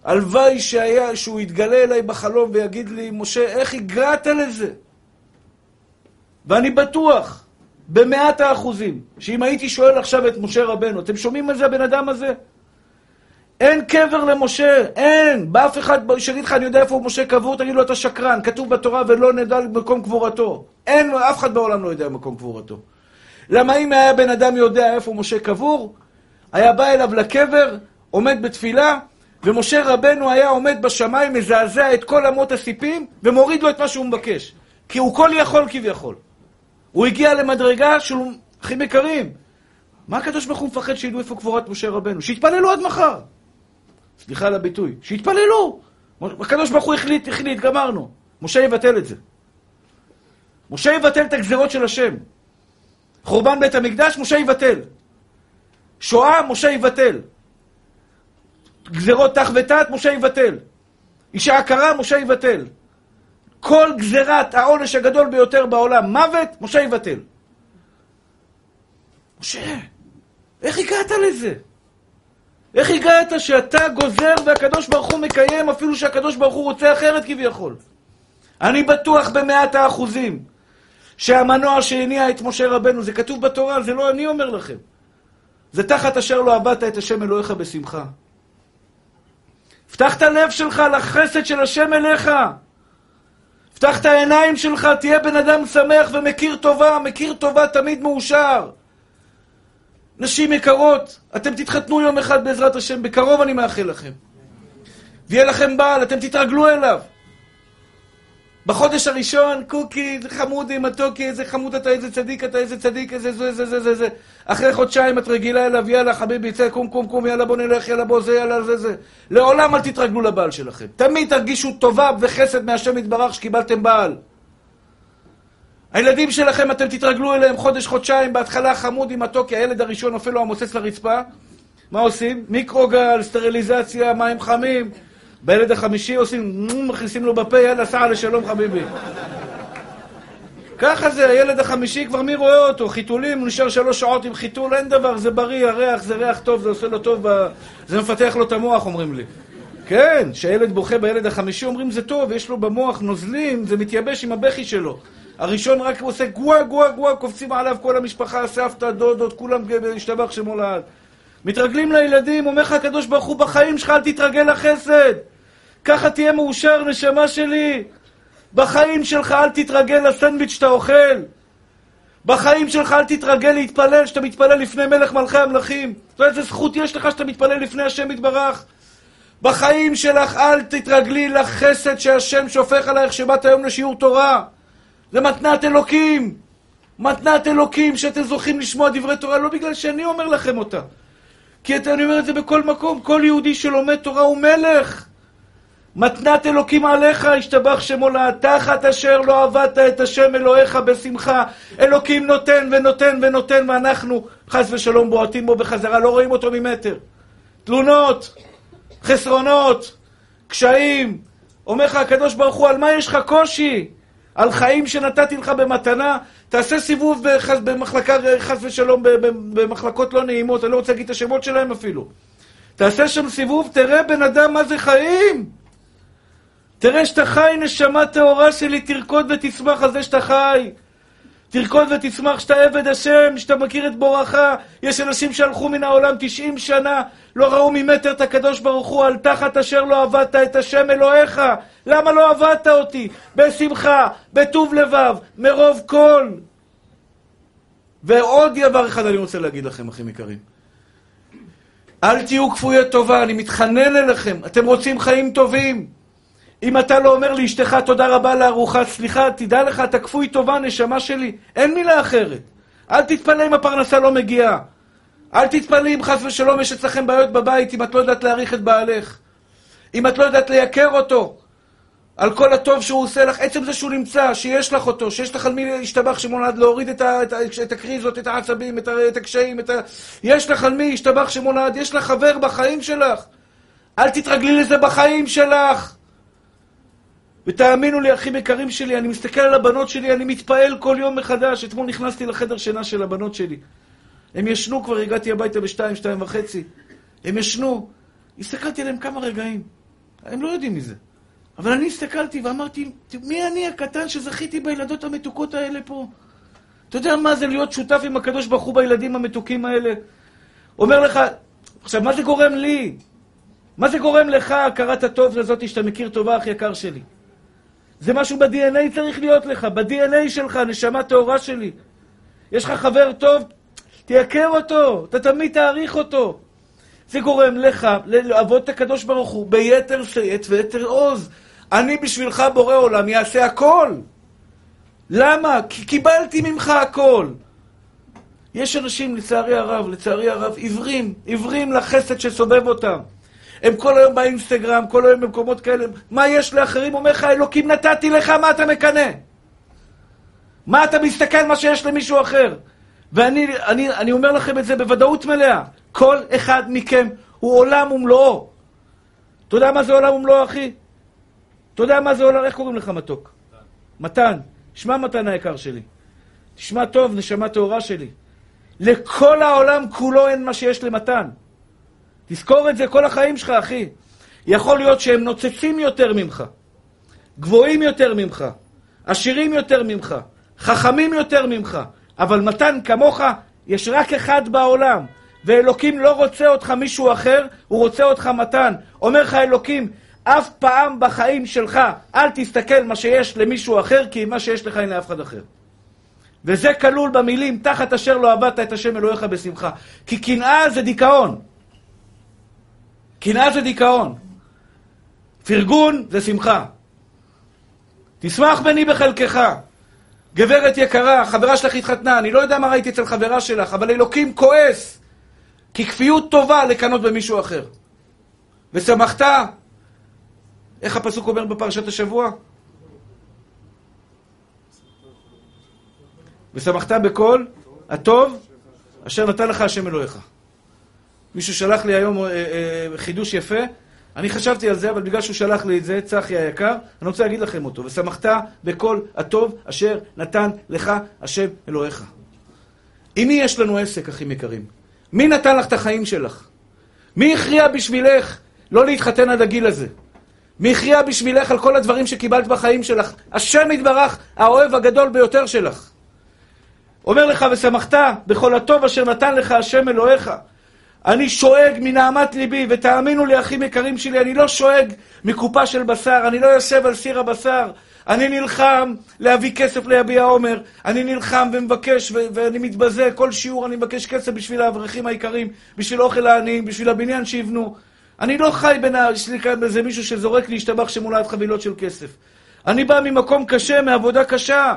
הלוואי שהיה, שהוא יתגלה אליי בחלום ויגיד לי, משה, איך הגעת לזה? ואני בטוח, במאת האחוזים, שאם הייתי שואל עכשיו את משה רבנו, אתם שומעים על זה הבן אדם הזה? אין קבר למשה, אין. באף אחד שיגיד לך, אני יודע איפה משה קבור, תגיד לו, אתה שקרן. כתוב בתורה, ולא נדע מקום קבורתו. אין, אף אחד בעולם לא יודע מקום קבורתו. למה אם היה בן אדם יודע איפה משה קבור, היה בא אליו לקבר, עומד בתפילה, ומשה רבנו היה עומד בשמיים, מזעזע את כל אמות הסיפים, ומוריד לו את מה שהוא מבקש. כי הוא כל יכול כביכול. הוא הגיע למדרגה של אחים יקרים. מה הקדוש ברוך הוא מפחד שידעו איפה קבורת משה רבנו? שיתפללו עד מחר. סליחה על הביטוי, שיתפללו. הקדוש ברוך הוא החליט, החליט, גמרנו. משה יבטל את זה. משה יבטל את הגזרות של השם. חורבן בית המקדש, משה יבטל. שואה, משה יבטל. גזרות תח ותת, משה יבטל. אישה עקרה, משה יבטל. כל גזירת העונש הגדול ביותר בעולם, מוות, משה יבטל. משה, איך הגעת לזה? איך הגעת שאתה גוזר והקדוש ברוך הוא מקיים אפילו שהקדוש ברוך הוא רוצה אחרת כביכול? אני בטוח במאת האחוזים שהמנוע שהניע את משה רבנו, זה כתוב בתורה, זה לא אני אומר לכם. זה תחת אשר לא עבדת את השם אלוהיך בשמחה. פתח את הלב שלך לחסד של השם אליך. פתח את העיניים שלך, תהיה בן אדם שמח ומכיר טובה, מכיר טובה תמיד מאושר. נשים יקרות, אתם תתחתנו יום אחד בעזרת השם, בקרוב אני מאחל לכם. ויהיה לכם בעל, אתם תתרגלו אליו. בחודש הראשון, קוקי, זה חמודי, מתוקי, איזה חמוד אתה, איזה צדיק אתה, איזה צדיק, איזה זה, זה, זה, זה, זה. אחרי חודשיים את רגילה אליו, יאללה, חביבי, צא, קום, קום, קום, יאללה, בוא נלך, יאללה, בוא, זה, יאללה, זה, זה. לעולם אל תתרגלו לבעל שלכם. תמיד תרגישו טובה וחסד מהשם יתברך שקיבלתם בעל. הילדים שלכם, אתם תתרגלו אליהם חודש, חודשיים, בהתחלה חמוד עם מתוקי, הילד הראשון נופל לו המוסס לרצפה, מה עושים? מיקרוגל, סטריליזציה, מים חמים. בילד החמישי עושים, מכניסים לו בפה, יאללה, סע לשלום חביבי. ככה זה, הילד החמישי כבר מי רואה אותו? חיתולים, הוא נשאר שלוש שעות עם חיתול, אין דבר, זה בריא, הריח זה ריח טוב, זה עושה לו טוב. זה מפתח לו את המוח, אומרים לי. כן, כשהילד בוכה בילד החמישי, אומרים זה טוב, יש לו במוח נוזלים, זה מתייבש עם הבכי שלו. הראשון רק עושה גווה, גווה, גווה, קופצים עליו כל המשפחה, סבתא, דודות, כולם השתבח שמו לעד. מתרגלים לילדים, אומר לך הקדוש ברוך הוא, בחיים שלך אל תתרגל לחסד. ככה תהיה מאושר, נשמה שלי. בחיים שלך אל תתרגל לסנדוויץ' שאתה אוכל. בחיים שלך אל תתרגל להתפלל, שאתה מתפלל לפני מלך מלכי המלכים. אתה יודע איזה זכות יש לך שאתה מתפלל לפני השם יתברך? בחיים שלך אל תתרגלי לחסד שהשם שופך עלייך שבאת היום לשיעור תורה. זה מתנת אלוקים. מתנת אלוקים שאתם זוכים לשמוע דברי תורה, לא בגלל שאני אומר לכם אותה. כי אני אומר את זה בכל מקום, כל יהודי שלומד תורה הוא מלך. מתנת אלוקים עליך, השתבח שמו לעד, תחת אשר לא עבדת את השם אלוהיך בשמחה. אלוקים נותן ונותן ונותן, ואנחנו חס ושלום בועטים בו בחזרה, לא רואים אותו ממטר. תלונות, חסרונות, קשיים. אומר לך הקדוש ברוך הוא, על מה יש לך קושי? על חיים שנתתי לך במתנה? תעשה סיבוב בחס, במחלקה, חס ושלום, במחלקות לא נעימות, אני לא רוצה להגיד את השמות שלהם אפילו. תעשה שם סיבוב, תראה בן אדם מה זה חיים. תראה שאתה חי, נשמה טהורה שלי, תרקוד ותשמח על זה שאתה חי. תרקוד ותשמח שאתה עבד השם, שאתה מכיר את בורך. יש אנשים שהלכו מן העולם 90 שנה, לא ראו ממטר את הקדוש ברוך הוא, על תחת אשר לא עבדת את השם אלוהיך. למה לא עבדת אותי? בשמחה, בטוב לבב, מרוב כל. ועוד דבר אחד אני רוצה להגיד לכם, אחים יקרים. אל תהיו כפויי טובה, אני מתחנן אליכם. אתם רוצים חיים טובים. אם אתה לא אומר לאשתך תודה רבה לארוחה, סליחה, תדע לך, אתה כפוי טובה, נשמה שלי. אין מילה אחרת. אל תתפלא אם הפרנסה לא מגיעה. אל תתפלאי אם חס ושלום יש אצלכם בעיות בבית, אם את לא יודעת להעריך את בעלך. אם את לא יודעת לייקר אותו. על כל הטוב שהוא עושה לך, עצם זה שהוא נמצא, שיש לך אותו, שיש לך על מי להשתבח שמונד, להוריד את, ה, את, ה, את הקריזות, את העצבים, את, ה, את הקשיים, את ה... יש לך על מי להשתבח שמונד, יש לך חבר בחיים שלך. אל תתרגלי לזה בחיים שלך. ותאמינו לי, אחים יקרים שלי, אני מסתכל על הבנות שלי, אני מתפעל כל יום מחדש. אתמול נכנסתי לחדר שינה של הבנות שלי. הם ישנו כבר, הגעתי הביתה בשתיים, שתיים וחצי. הם ישנו. הסתכלתי עליהם כמה רגעים. הם לא יודעים מזה. אבל אני הסתכלתי ואמרתי, מי אני הקטן שזכיתי בילדות המתוקות האלה פה? אתה יודע מה זה להיות שותף עם הקדוש ברוך הוא בילדים המתוקים האלה? אומר לך, עכשיו, מה זה גורם לי? מה זה גורם לך, הכרת הטוב הזאת שאתה מכיר טובה, אח יקר שלי? זה משהו ב-DNA צריך להיות לך, ב-DNA שלך, נשמה טהורה שלי. יש לך חבר טוב, תייקר אותו, אתה תמיד תעריך אותו. זה גורם לך לעבוד את הקדוש ברוך הוא ביתר שאת ויתר עוז. אני בשבילך בורא עולם יעשה הכל. למה? כי קיבלתי ממך הכל. יש אנשים, לצערי הרב, לצערי הרב, עיוורים, עיוורים לחסד שסובב אותם. הם כל היום באינסטגרם, כל היום במקומות כאלה. מה יש לאחרים? אומר לך, אלוקים נתתי לך, מה אתה מקנא? מה אתה מסתכל מה שיש למישהו אחר? ואני אני, אני אומר לכם את זה בוודאות מלאה. כל אחד מכם הוא עולם ומלואו. אתה יודע מה זה עולם ומלואו, אחי? אתה יודע מה זה עולם? איך קוראים לך מתוק? מתן. שמע מתן היקר שלי. תשמע טוב, נשמה טהורה שלי. לכל העולם כולו אין מה שיש למתן. תזכור את זה כל החיים שלך, אחי. יכול להיות שהם נוצצים יותר ממך, גבוהים יותר ממך, עשירים יותר ממך, חכמים יותר ממך, אבל מתן כמוך יש רק אחד בעולם, ואלוקים לא רוצה אותך מישהו אחר, הוא רוצה אותך מתן. אומר לך אלוקים, אף פעם בחיים שלך אל תסתכל מה שיש למישהו אחר, כי מה שיש לך אין לאף אחד אחר. וזה כלול במילים, תחת אשר לא עבדת את השם אלוהיך בשמחה. כי קנאה זה דיכאון. קנאה זה דיכאון. פרגון זה שמחה. תשמח בני בחלקך. גברת יקרה, חברה שלך התחתנה, אני לא יודע מה ראיתי אצל חברה שלך, אבל אלוקים כועס. כי כפיות טובה לקנות במישהו אחר. ושמחת, איך הפסוק אומר בפרשת השבוע? ושמחת בכל הטוב אשר נתן לך השם אלוהיך. מישהו שלח לי היום אה, אה, חידוש יפה, אני חשבתי על זה, אבל בגלל שהוא שלח לי את זה, צחי היקר, אני רוצה להגיד לכם אותו. ושמחת בכל הטוב אשר נתן לך השם אלוהיך. עם מי יש לנו עסק, אחים יקרים? מי נתן לך את החיים שלך? מי הכריע בשבילך לא להתחתן עד הגיל הזה? מי הכריע בשבילך על כל הדברים שקיבלת בחיים שלך? השם יתברך, האוהב הגדול ביותר שלך. אומר לך, ושמחת בכל הטוב אשר נתן לך השם אלוהיך. אני שואג מנהמת ליבי, ותאמינו לי, אחים יקרים שלי, אני לא שואג מקופה של בשר, אני לא יושב על סיר הבשר. אני נלחם להביא כסף ליביע עומר, אני נלחם ומבקש ו- ואני מתבזה, כל שיעור אני מבקש כסף בשביל האברכים היקרים, בשביל אוכל העניים, בשביל הבניין שיבנו. אני לא חי בין ה... יש לי כאן איזה מישהו שזורק לי השתבח שמולד חבילות של כסף. אני בא ממקום קשה, מעבודה קשה.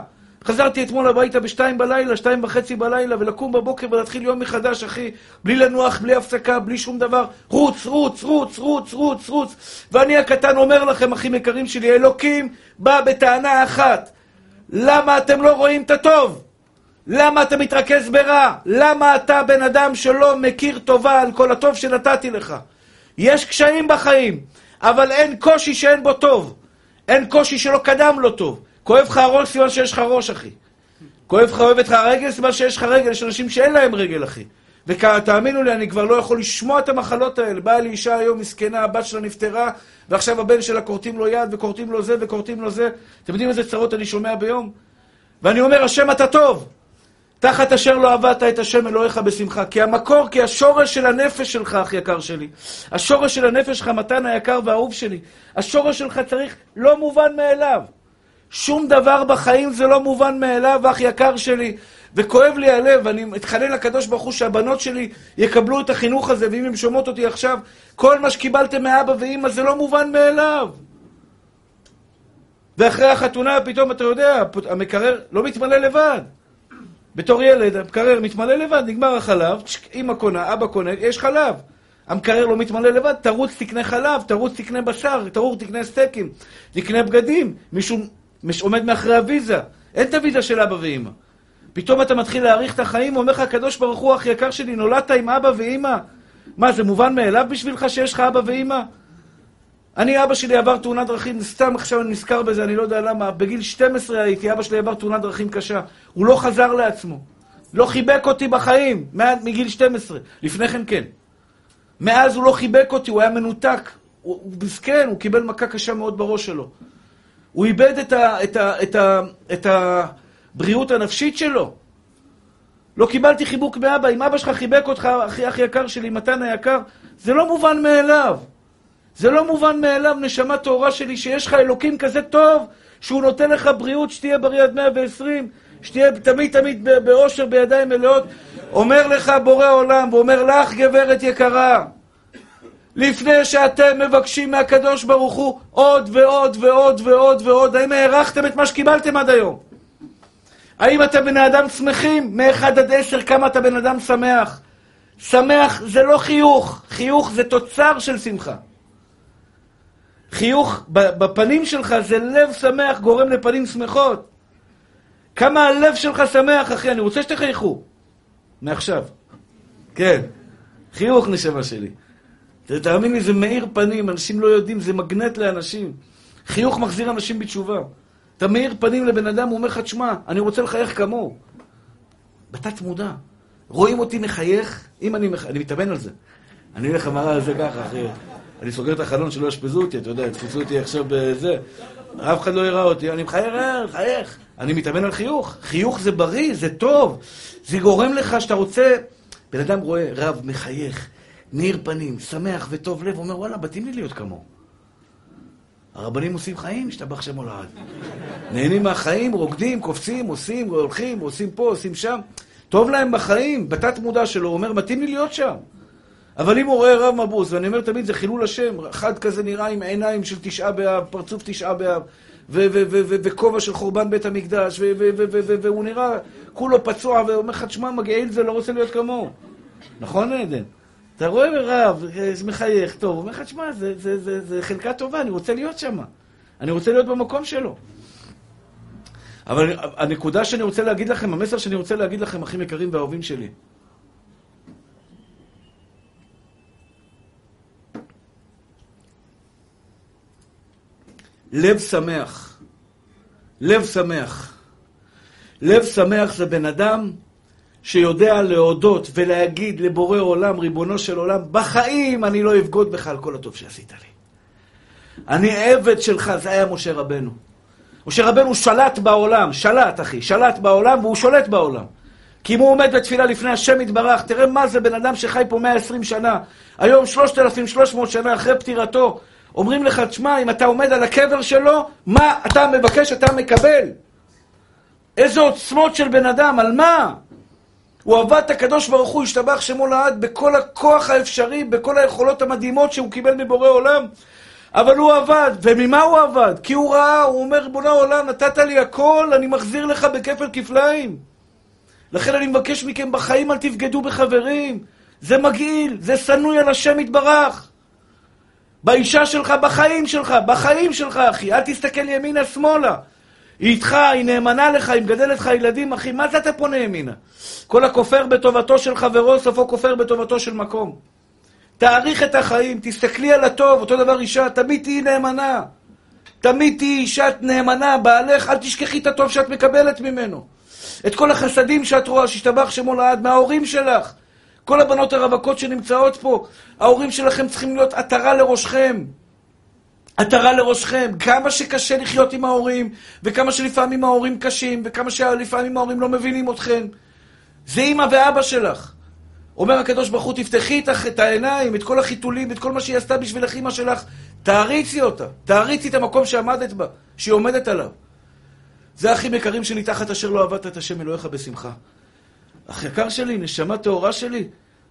חזרתי אתמול הביתה בשתיים בלילה, שתיים וחצי בלילה, ולקום בבוקר ולהתחיל יום מחדש, אחי, בלי לנוח, בלי הפסקה, בלי שום דבר. רוץ, רוץ, רוץ, רוץ, רוץ, רוץ. ואני הקטן אומר לכם, אחים יקרים שלי, אלוקים בא בטענה אחת. למה אתם לא רואים את הטוב? למה אתה מתרכז ברע? למה אתה בן אדם שלא מכיר טובה על כל הטוב שנתתי לך? יש קשיים בחיים, אבל אין קושי שאין בו טוב. אין קושי שלא קדם לו טוב. כואב לך הראש, סימן שיש לך ראש, אחי. כואב לך, אוהב לך הרגל, סימן שיש לך רגל. יש אנשים שאין להם רגל, אחי. ותאמינו לי, אני כבר לא יכול לשמוע את המחלות האלה. באה לי אישה היום מסכנה, הבת שלה נפטרה, ועכשיו הבן שלה כורתים לו יד, וכורתים לו זה, וכורתים לו זה. אתם יודעים איזה צרות אני שומע ביום? ואני אומר, השם אתה טוב. תחת אשר לא עבדת את השם אלוהיך בשמחה. כי המקור, כי השורש של הנפש שלך, אח יקר שלי. השורש של הנפש שלך, מתן היקר והאהוב שלי. השורש שלך צריך לא מובן מאליו. שום דבר בחיים זה לא מובן מאליו, אח יקר שלי. וכואב לי הלב, ואני מתחנן לקדוש ברוך הוא שהבנות שלי יקבלו את החינוך הזה, ואם הן שומעות אותי עכשיו, כל מה שקיבלתם מאבא ואימא זה לא מובן מאליו. ואחרי החתונה פתאום, אתה יודע, המקרר לא מתמלא לבד. בתור ילד, המקרר מתמלא לבד, נגמר החלב, אמא קונה, אבא קונה, יש חלב. המקרר לא מתמלא לבד, תרוץ תקנה חלב, תרוץ תקנה בשר, תרוץ תקנה סטייקים, תקנה בגדים. מישהו עומד מאחורי הוויזה. אין את הוויזה של אבא ואימא. פתאום אתה מתחיל להעריך את החיים, אומר לך הקדוש ברוך הוא, אח יקר שלי, נולדת עם אבא ואימא? מה, זה מובן מאליו בשבילך שיש לך אבא ואימא? אני, אבא שלי עבר תאונת דרכים, סתם עכשיו אני נזכר בזה, אני לא יודע למה. בגיל 12 הייתי, אבא שלי עבר תאונת דרכים קשה. הוא לא חזר לעצמו. לא חיבק אותי בחיים, מגיל 12. לפני כן כן. מאז הוא לא חיבק אותי, הוא היה מנותק. הוא מסכן, הוא קיבל מכה קשה מאוד בראש שלו. הוא איבד את, ה, את, ה, את, ה, את הבריאות הנפשית שלו. לא קיבלתי חיבוק מאבא. אם אבא שלך חיבק אותך, אחי הכי יקר שלי, מתן היקר, זה לא מובן מאליו. זה לא מובן מאליו, נשמה טהורה שלי, שיש לך אלוקים כזה טוב, שהוא נותן לך בריאות, שתהיה בריא עד 120, שתהיה תמיד תמיד באושר בידיים מלאות. אומר לך בורא עולם, ואומר לך, גברת יקרה, לפני שאתם מבקשים מהקדוש ברוך הוא עוד ועוד ועוד ועוד ועוד, האם הערכתם את מה שקיבלתם עד היום? האם אתם בני אדם שמחים? מ-1 עד 10 כמה אתה בן אדם שמח? שמח זה לא חיוך, חיוך זה תוצר של שמחה. חיוך בפנים שלך זה לב שמח גורם לפנים שמחות. כמה הלב שלך שמח, אחי, אני רוצה שתחייכו. מעכשיו. כן. חיוך, נשמה שלי. תאמין לי, זה מאיר פנים, אנשים לא יודעים, זה מגנט לאנשים. חיוך מחזיר אנשים בתשובה. אתה מאיר פנים לבן אדם, הוא אומר לך, תשמע, אני רוצה לחייך כמוהו. בתת מודע. רואים אותי מחייך, אם אני מחייך, אני מתאמן על זה. אני הולך למראה על זה ככה, אחי. אני סוגר את החלון שלא יאשפזו אותי, אתה יודע, יתפסו אותי עכשיו בזה. אף אחד לא יראה אותי, אני מחייך, אה, מחייך. אני מתאמן על חיוך. חיוך זה בריא, זה טוב. זה גורם לך שאתה רוצה... בן אדם רואה רב מחייך, מאיר פנים, שמח וטוב לב, אומר, וואלה, מתאים לי להיות כמוהו. הרבנים עושים חיים, השתבח שם הולד. נהנים מהחיים, רוקדים, קופצים, עושים, הולכים, עושים פה, עושים שם. טוב להם בחיים, בתת מודע שלו, אומר, מתאים לי להיות שם. אבל אם הוא רואה רב מבוס, ואני אומר תמיד, זה חילול השם, אחד כזה נראה עם עיניים של תשעה באב, פרצוף תשעה באב, וכובע של חורבן בית המקדש, והוא נראה כולו פצוע, ואומר לך, תשמע, מגעיל זה, לא רוצה להיות כמוהו. נכון, עדן? אתה רואה רב, אה, מחייך, טוב, הוא אומר לך, תשמע, זה, זה, זה, זה חלקה טובה, אני רוצה להיות שם. אני רוצה להיות במקום שלו. אבל הנקודה שאני רוצה להגיד לכם, המסר שאני רוצה להגיד לכם, אחים יקרים ואהובים שלי, לב שמח. לב שמח. לב שמח זה בן אדם שיודע להודות ולהגיד לבורא עולם, ריבונו של עולם, בחיים אני לא אבגוד בך על כל הטוב שעשית לי. אני עבד שלך, זה היה משה רבנו. משה רבנו שלט בעולם, שלט אחי, שלט בעולם והוא שולט בעולם. כי אם הוא עומד בתפילה לפני השם יתברך, תראה מה זה בן אדם שחי פה 120 שנה. היום 3,300 שנה אחרי פטירתו, אומרים לך, תשמע, אם אתה עומד על הקבר שלו, מה אתה מבקש, אתה מקבל. איזה עוצמות של בן אדם, על מה? הוא עבד את הקדוש ברוך הוא, השתבח שמו לעד, בכל הכוח האפשרי, בכל היכולות המדהימות שהוא קיבל מבורא עולם. אבל הוא עבד, וממה הוא עבד? כי הוא ראה, הוא אומר, ריבונו העולם, נתת לי הכל, אני מחזיר לך בכפל כפליים. לכן אני מבקש מכם, בחיים אל תבגדו בחברים. זה מגעיל, זה שנוי על השם יתברך. באישה שלך, בחיים שלך, בחיים שלך, אחי. אל תסתכל ימינה-שמאלה. היא איתך, היא נאמנה לך, היא מגדלת לך ילדים, אחי. מה זה אתה פונה ימינה? כל הכופר בטובתו של חברו, סופו כופר בטובתו של מקום. תאריך את החיים, תסתכלי על הטוב, אותו דבר אישה, תמיד תהיי נאמנה. תמיד תהיי אישה נאמנה, בעלך, אל תשכחי את הטוב שאת מקבלת ממנו. את כל החסדים שאת רואה, שישתבח שמו לעד, מההורים שלך. כל הבנות הרווקות שנמצאות פה, ההורים שלכם צריכים להיות עטרה לראשכם. עטרה לראשכם. כמה שקשה לחיות עם ההורים, וכמה שלפעמים ההורים קשים, וכמה שלפעמים ההורים לא מבינים אתכם. זה אימא ואבא שלך. אומר הקדוש ברוך הוא, תפתחי את העיניים, את כל החיתולים, את כל מה שהיא עשתה בשבילך אימא שלך, תעריצי אותה. תעריצי את המקום שעמדת בה, שהיא עומדת עליו. זה האחים יקרים שלי, תחת אשר לא עבדת את השם אלוהיך בשמחה. אח יקר שלי, נשמה טהורה שלי.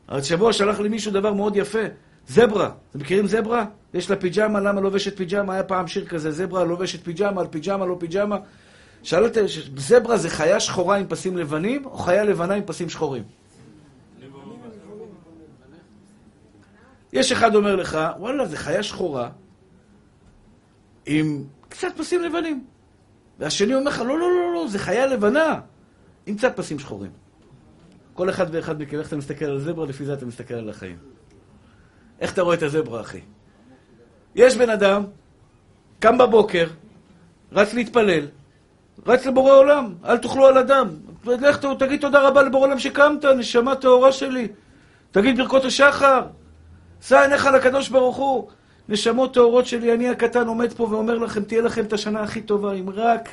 השבוע שלח לי מישהו דבר מאוד יפה. זברה. אתם מכירים זברה? יש לה פיג'מה, למה לובשת פיג'מה? היה פעם שיר כזה, זברה לובשת פיג'מה, על פיג'מה, לא פיג'מה. שאלת, זברה זה חיה שחורה עם פסים לבנים, או חיה לבנה עם פסים שחורים? יש אחד אומר לך, וואלה, זה חיה שחורה עם קצת פסים לבנים. והשני אומר לך, לא, לא, לא, לא, זה חיה לבנה עם קצת פסים שחורים. כל אחד ואחד מכם, איך אתה מסתכל על זברה, לפי זה אתה מסתכל על החיים. איך אתה רואה את הזברה, אחי? יש בן אדם, קם בבוקר, רץ להתפלל, רץ לבורא עולם, אל תאכלו על אדם. לך תגיד תודה רבה לבורא עולם שקמת, נשמה טהורה שלי. תגיד ברכות השחר. שא עיניך לקדוש ברוך הוא. נשמות טהורות שלי, אני הקטן עומד פה ואומר לכם, תהיה לכם את השנה הכי טובה, אם רק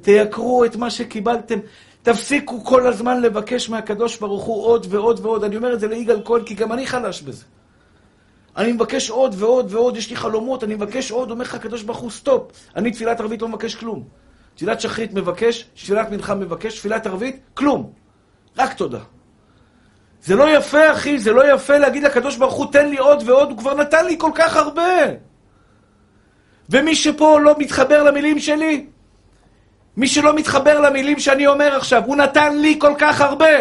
תייקרו את מה שקיבלתם. תפסיקו כל הזמן לבקש מהקדוש ברוך הוא עוד ועוד ועוד. אני אומר את זה ליגאל כהן, כי גם אני חלש בזה. אני מבקש עוד ועוד ועוד, יש לי חלומות, אני מבקש עוד, אומר לך הקדוש ברוך הוא, סטופ. אני תפילת ערבית לא מבקש כלום. תפילת שחרית מבקש, תפילת מנחה מבקש, תפילת ערבית, כלום. רק תודה. זה לא יפה, אחי, זה לא יפה להגיד לקדוש ברוך הוא, תן לי עוד ועוד, הוא כבר נתן לי כל כך הרבה. ומי שפה לא מתחבר למילים שלי, מי שלא מתחבר למילים שאני אומר עכשיו, הוא נתן לי כל כך הרבה.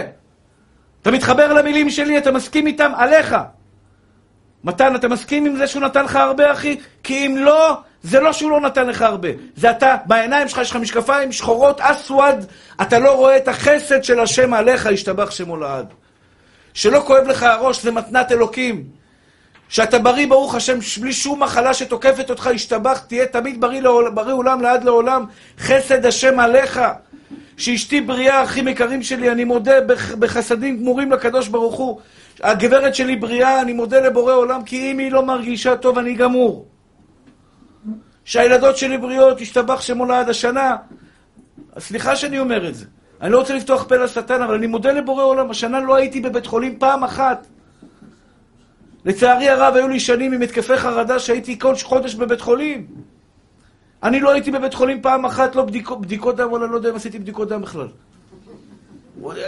אתה מתחבר למילים שלי, אתה מסכים איתם עליך. מתן, אתה מסכים עם זה שהוא נתן לך הרבה, אחי? כי אם לא, זה לא שהוא לא נתן לך הרבה. זה אתה, בעיניים שלך יש לך משקפיים שחורות, אסווד, אתה לא רואה את החסד של השם עליך, השתבח שמו לעד. שלא כואב לך הראש, זה מתנת אלוקים. שאתה בריא, ברוך השם, בלי שום מחלה שתוקפת אותך, השתבח, תהיה תמיד בריא, לעול, בריא עולם לעד לעולם. חסד השם עליך. שאשתי בריאה, אחים יקרים שלי, אני מודה בחסדים גמורים לקדוש ברוך הוא. הגברת שלי בריאה, אני מודה לבורא עולם, כי אם היא לא מרגישה טוב, אני גמור. שהילדות שלי בריאות, השתבח שמו לעד השנה. סליחה שאני אומר את זה. אני לא רוצה לפתוח פה לשטן, אבל אני מודה לבורא עולם, השנה לא הייתי בבית חולים פעם אחת. לצערי הרב, היו לי שנים עם התקפי חרדה שהייתי כל חודש בבית חולים. אני לא הייתי בבית חולים פעם אחת, לא בדיקות, בדיקות דם, וואלה, לא יודע אם עשיתי בדיקות דם בכלל.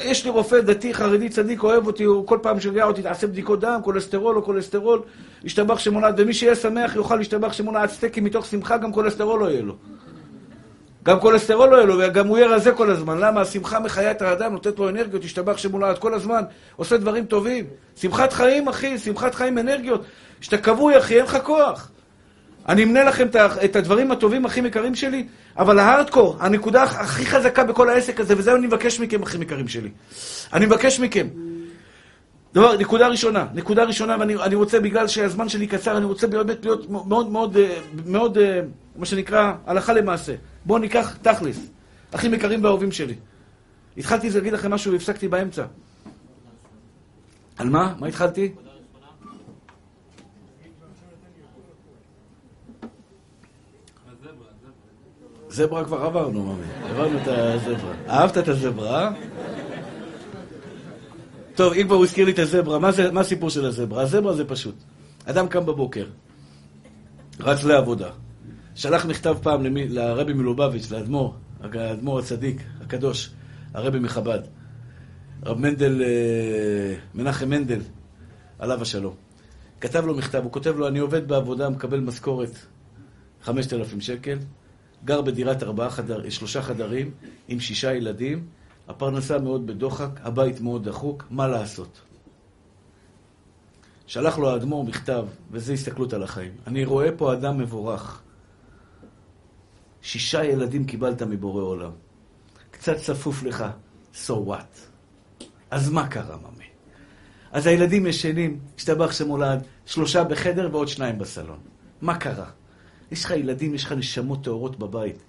יש לי רופא דתי, חרדי, צדיק, אוהב אותי, הוא כל פעם שגע אותי, תעשה בדיקות דם, כולסטרול או כולסטרול, ישתבח שמונעת, ומי שיהיה שמח יוכל להשתבח שמונעת סטייקים מתוך שמחה, גם כולסטרול לא יהיה לו. גם כולסטרול לא יהיה לו, וגם הוא יהיה רזה כל הזמן. למה? השמחה מחיה את האדם, נותנת לו אנרגיות, השתבח שמולד כל הזמן, עושה דברים טובים. שמחת חיים, אחי, שמחת חיים, אנרגיות. כשאתה כבוי, אחי, אין לך כוח. אני אמנה לכם את הדברים הטובים, הכי יקרים שלי, אבל ההארדקור, הנקודה הכי חזקה בכל העסק הזה, וזה אני מבקש מכם, אחים יקרים שלי. אני מבקש מכם. דבר, נקודה ראשונה, נקודה ראשונה, ואני רוצה, בגלל שהזמן שלי קצר, אני רוצה באמת להיות מאוד מאוד, אה, מאוד, אה, מה שנקרא, הלכה למעשה. בואו ניקח תכלס. אחים יקרים ואהובים שלי. התחלתי להגיד לכם משהו והפסקתי באמצע. על מה? מה התחלתי? זברה כבר עברנו, ממי. עברנו את הזברה. אהבת את הזברה? טוב, אם כבר הוא הזכיר לי את הזברה, מה, זה, מה הסיפור של הזברה? הזברה זה פשוט. אדם קם בבוקר, רץ לעבודה, שלח מכתב פעם למי, לרבי מלובביץ', לאדמו"ר, האדמו"ר הצדיק, הקדוש, הרבי מחב"ד, רב מנדל, אה, מנחם מנדל, עליו השלום. כתב לו מכתב, הוא כותב לו, אני עובד בעבודה, מקבל משכורת 5,000 שקל, גר בדירת ארבעה חדר, שלושה חדרים, עם שישה ילדים, הפרנסה מאוד בדוחק, הבית מאוד דחוק, מה לעשות? שלח לו האדמו"ר מכתב, וזו הסתכלות על החיים. אני רואה פה אדם מבורך. שישה ילדים קיבלת מבורא עולם. קצת צפוף לך, so what? אז מה קרה, ממי? אז הילדים ישנים, השתבח שמולד, שלושה בחדר ועוד שניים בסלון. מה קרה? יש לך ילדים, יש לך נשמות טהורות בבית.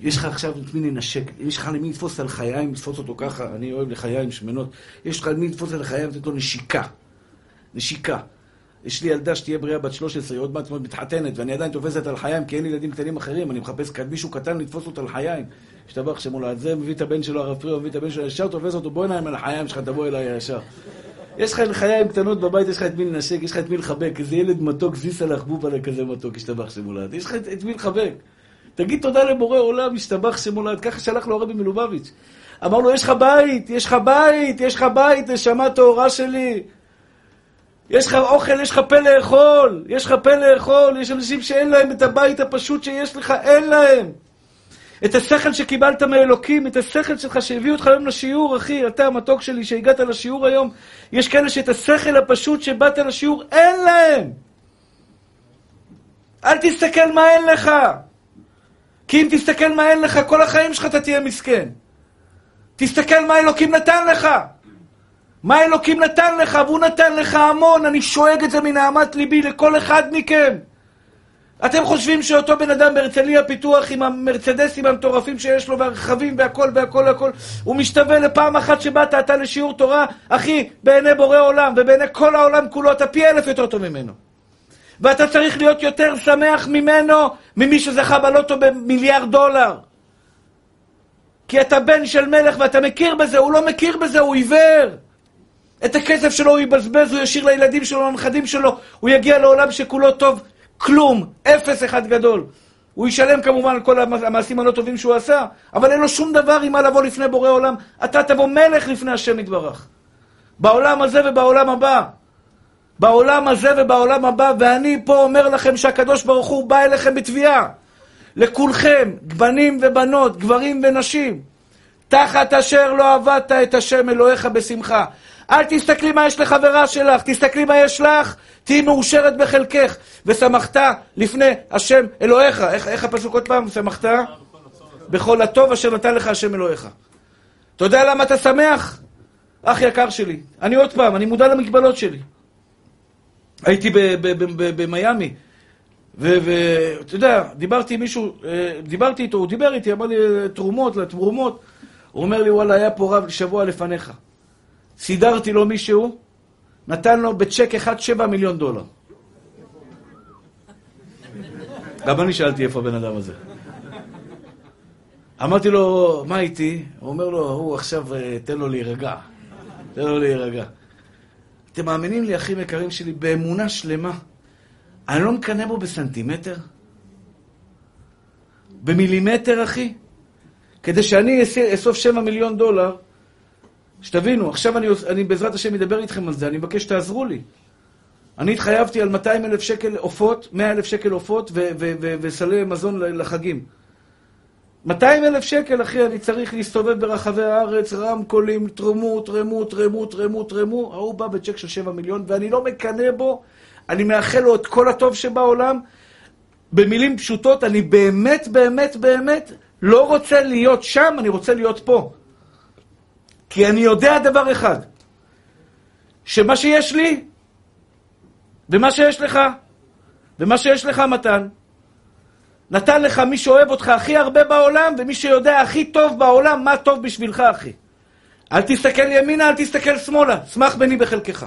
יש לך עכשיו את מי לנשק, יש לך למי לתפוס על חיים, לתפוס אותו ככה, אני אוהב לחיים שמנות, יש לך למי לתפוס על חיים לתת לו נשיקה. נשיקה. יש לי ילדה שתהיה בריאה בת 13, היא עוד מעט מתחתנת, ואני עדיין תופסת על חיים, כי אין לי ילדים קטנים אחרים, אני מחפש מישהו קטן לתפוס אותו על חיים. השתבח שמולה, על זה מביא את הבן שלו, הרב פריאו, מביא את הבן שלו, ישר תופס אותו, בוא נעים על החיים שלך, תבוא אליי ישר. יש לך חיים קטנות בבית, יש לך את מי לנשק, יש לך את מי לחבק, איזה ילד מתוק, זיסה לך בובה כזה מתוק, השתבח שמולד. יש לך את מי לחבק. תגיד תודה לבורא עולם, השתבח שמולד. ככה שלח לו הרבי מלובביץ'. אמר לו, יש לך בית, יש לך בית, יש לך בית, נשמה טהורה שלי. יש לך אוכל, יש לך פה לאכול, יש לך פה לאכול, יש אנשים שאין להם את הבית הפשוט שיש לך, אין להם. את השכל שקיבלת מאלוקים, את השכל שלך שהביאו אותך היום לשיעור, אחי, אתה המתוק שלי שהגעת לשיעור היום, יש כאלה שאת השכל הפשוט שבאת לשיעור, אין להם. אל תסתכל מה אין לך. כי אם תסתכל מה אין לך, כל החיים שלך אתה תהיה מסכן. תסתכל מה אלוקים נתן לך. מה אלוקים נתן לך, והוא נתן לך המון, אני שואג את זה מנהמת ליבי לכל אחד מכם. אתם חושבים שאותו בן אדם בהרצליה פיתוח עם המרצדסים המטורפים שיש לו והרכבים והכל והכל והכל הוא משתווה לפעם אחת שבאת אתה לשיעור תורה אחי בעיני בורא עולם ובעיני כל העולם כולו אתה פי אלף יותר טוב ממנו. ואתה צריך להיות יותר שמח ממנו ממי שזכה בלוטו במיליארד דולר. כי אתה בן של מלך ואתה מכיר בזה, הוא לא מכיר בזה, הוא עיוור. את הכסף שלו הוא יבזבז, הוא ישאיר לילדים שלו, לנכדים שלו, הוא יגיע לעולם שכולו טוב כלום, אפס אחד גדול. הוא ישלם כמובן על כל המעשים הלא טובים שהוא עשה, אבל אין לו שום דבר עם מה לבוא לפני בורא עולם. אתה תבוא מלך לפני השם יתברך. בעולם הזה ובעולם הבא. בעולם הזה ובעולם הבא, ואני פה אומר לכם שהקדוש ברוך הוא בא אליכם בתביעה. לכולכם, בנים ובנות, גברים ונשים, תחת אשר לא עבדת את השם אלוהיך בשמחה. אל תסתכלי מה יש לחברה שלך, תסתכלי מה יש לך, תהיי מאושרת בחלקך. ושמחת לפני השם אלוהיך. איך, איך הפסוק עוד פעם? שמחת? בכל הטוב אשר נתן לך השם אלוהיך. אתה יודע למה אתה שמח? אח יקר שלי. אני עוד פעם, אני מודע למגבלות שלי. הייתי במיאמי, ואתה יודע, דיברתי עם מישהו, אה, דיברתי איתו, הוא דיבר איתי, אמר לי תרומות, לתרומות. הוא אומר לי, וואלה, היה פה רב שבוע לפניך. סידרתי לו מישהו, נתן לו בצ'ק אחד שבע מיליון דולר. גם אני שאלתי איפה הבן אדם הזה. אמרתי לו, מה איתי? הוא אומר לו, הוא עכשיו, אה, תן לו להירגע. תן לו להירגע. אתם מאמינים לי, אחים יקרים שלי, באמונה שלמה. אני לא מקנא בו בסנטימטר? במילימטר, אחי? כדי שאני אאסוף שבע מיליון דולר, שתבינו, עכשיו אני, אני בעזרת השם אדבר איתכם על זה, אני מבקש שתעזרו לי. אני התחייבתי על 200 אלף שקל עופות, 100 אלף שקל עופות וסלי מזון לחגים. 200 אלף שקל, אחי, אני צריך להסתובב ברחבי הארץ, רמקולים, תרמו, תרמו, תרמו, תרמו, תרמו. ההוא בא בצ'ק של 7 מיליון, ואני לא מקנא בו, אני מאחל לו את כל הטוב שבעולם. במילים פשוטות, אני באמת, באמת, באמת לא רוצה להיות שם, אני רוצה להיות פה. כי אני יודע דבר אחד, שמה שיש לי, ומה שיש לך, ומה שיש לך מתן, נתן לך מי שאוהב אותך הכי הרבה בעולם, ומי שיודע הכי טוב בעולם מה טוב בשבילך, אחי. אל תסתכל ימינה, אל תסתכל שמאלה. שמח בני בחלקך.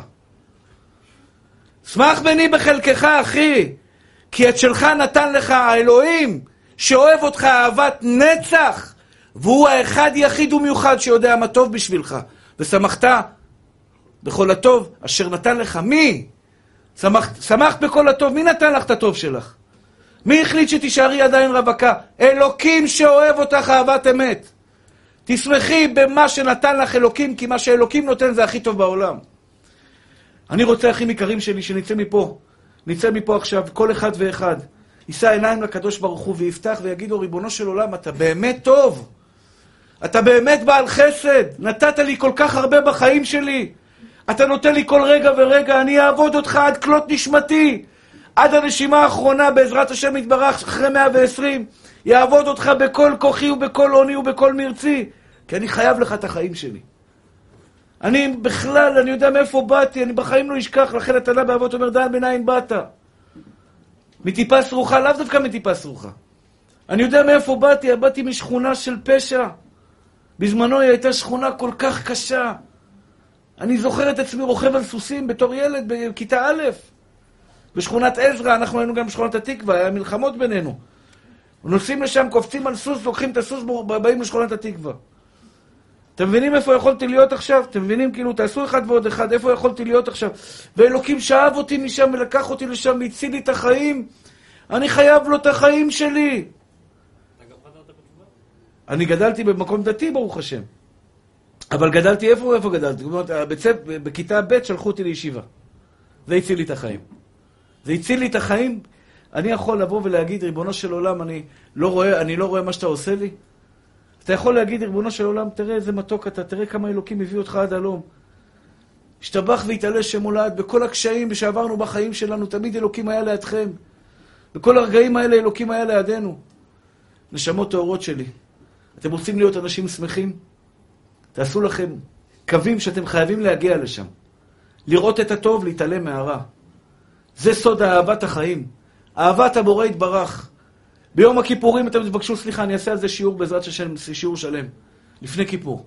שמח בני בחלקך, אחי. כי את שלך נתן לך האלוהים, שאוהב אותך אהבת נצח, והוא האחד יחיד ומיוחד שיודע מה טוב בשבילך. ושמחת בכל הטוב אשר נתן לך. מי? שמחת, שמחת בכל הטוב. מי נתן לך את הטוב שלך? מי החליט שתישארי עדיין רווקה? אלוקים שאוהב אותך אהבת אמת. תשמחי במה שנתן לך אלוקים, כי מה שאלוקים נותן זה הכי טוב בעולם. אני רוצה, אחים יקרים שלי, שנצא מפה. נצא מפה עכשיו, כל אחד ואחד. יישא עיניים לקדוש ברוך הוא ויפתח ויגידו, ריבונו של עולם, אתה באמת טוב. אתה באמת בעל חסד. נתת לי כל כך הרבה בחיים שלי. אתה נותן לי כל רגע ורגע, אני אעבוד אותך עד כלות נשמתי. עד הנשימה האחרונה, בעזרת השם יתברך, אחרי 120, יעבוד אותך בכל כוחי ובכל עוני ובכל מרצי, כי אני חייב לך את החיים שלי. אני בכלל, אני יודע מאיפה באתי, אני בחיים לא אשכח, לכן התנא באבות אומר, דן ביניים באת. מטיפה סרוחה, לאו דווקא מטיפה סרוחה. אני יודע מאיפה באתי, באתי משכונה של פשע. בזמנו היא הייתה שכונה כל כך קשה. אני זוכר את עצמי רוכב על סוסים בתור ילד בכיתה א', בשכונת עזרא, אנחנו היינו גם בשכונת התקווה, היה מלחמות בינינו. נוסעים לשם, קופצים על סוס, לוקחים את הסוס, באים לשכונת התקווה. אתם מבינים איפה יכולתי להיות עכשיו? אתם מבינים, כאילו, תעשו אחד ועוד אחד, איפה יכולתי להיות עכשיו? ואלוקים שאב אותי משם ולקח אותי לשם והציל לי את החיים. אני חייב לו את החיים שלי. אני גדלתי במקום דתי, ברוך השם. אבל גדלתי איפה ואיפה גדלתי? זאת אומרת, בכיתה ב' שלחו אותי לישיבה. זה הציל לי את החיים. זה הציל לי את החיים. אני יכול לבוא ולהגיד, ריבונו של עולם, אני לא רואה, אני לא רואה מה שאתה עושה לי. אתה יכול להגיד, ריבונו של עולם, תראה איזה מתוק אתה, תראה כמה אלוקים הביא אותך עד הלום. השתבח והתעלה שמולד, בכל הקשיים שעברנו בחיים שלנו, תמיד אלוקים היה לידכם. בכל הרגעים האלה אלוקים היה לידינו. נשמות טהורות שלי, אתם רוצים להיות אנשים שמחים? תעשו לכם קווים שאתם חייבים להגיע לשם. לראות את הטוב, להתעלם מהרע. זה סוד אהבת החיים. אהבת הבורא יתברך. ביום הכיפורים אתם תבקשו סליחה, אני אעשה על זה שיעור בעזרת השם, שיעור שלם, לפני כיפור.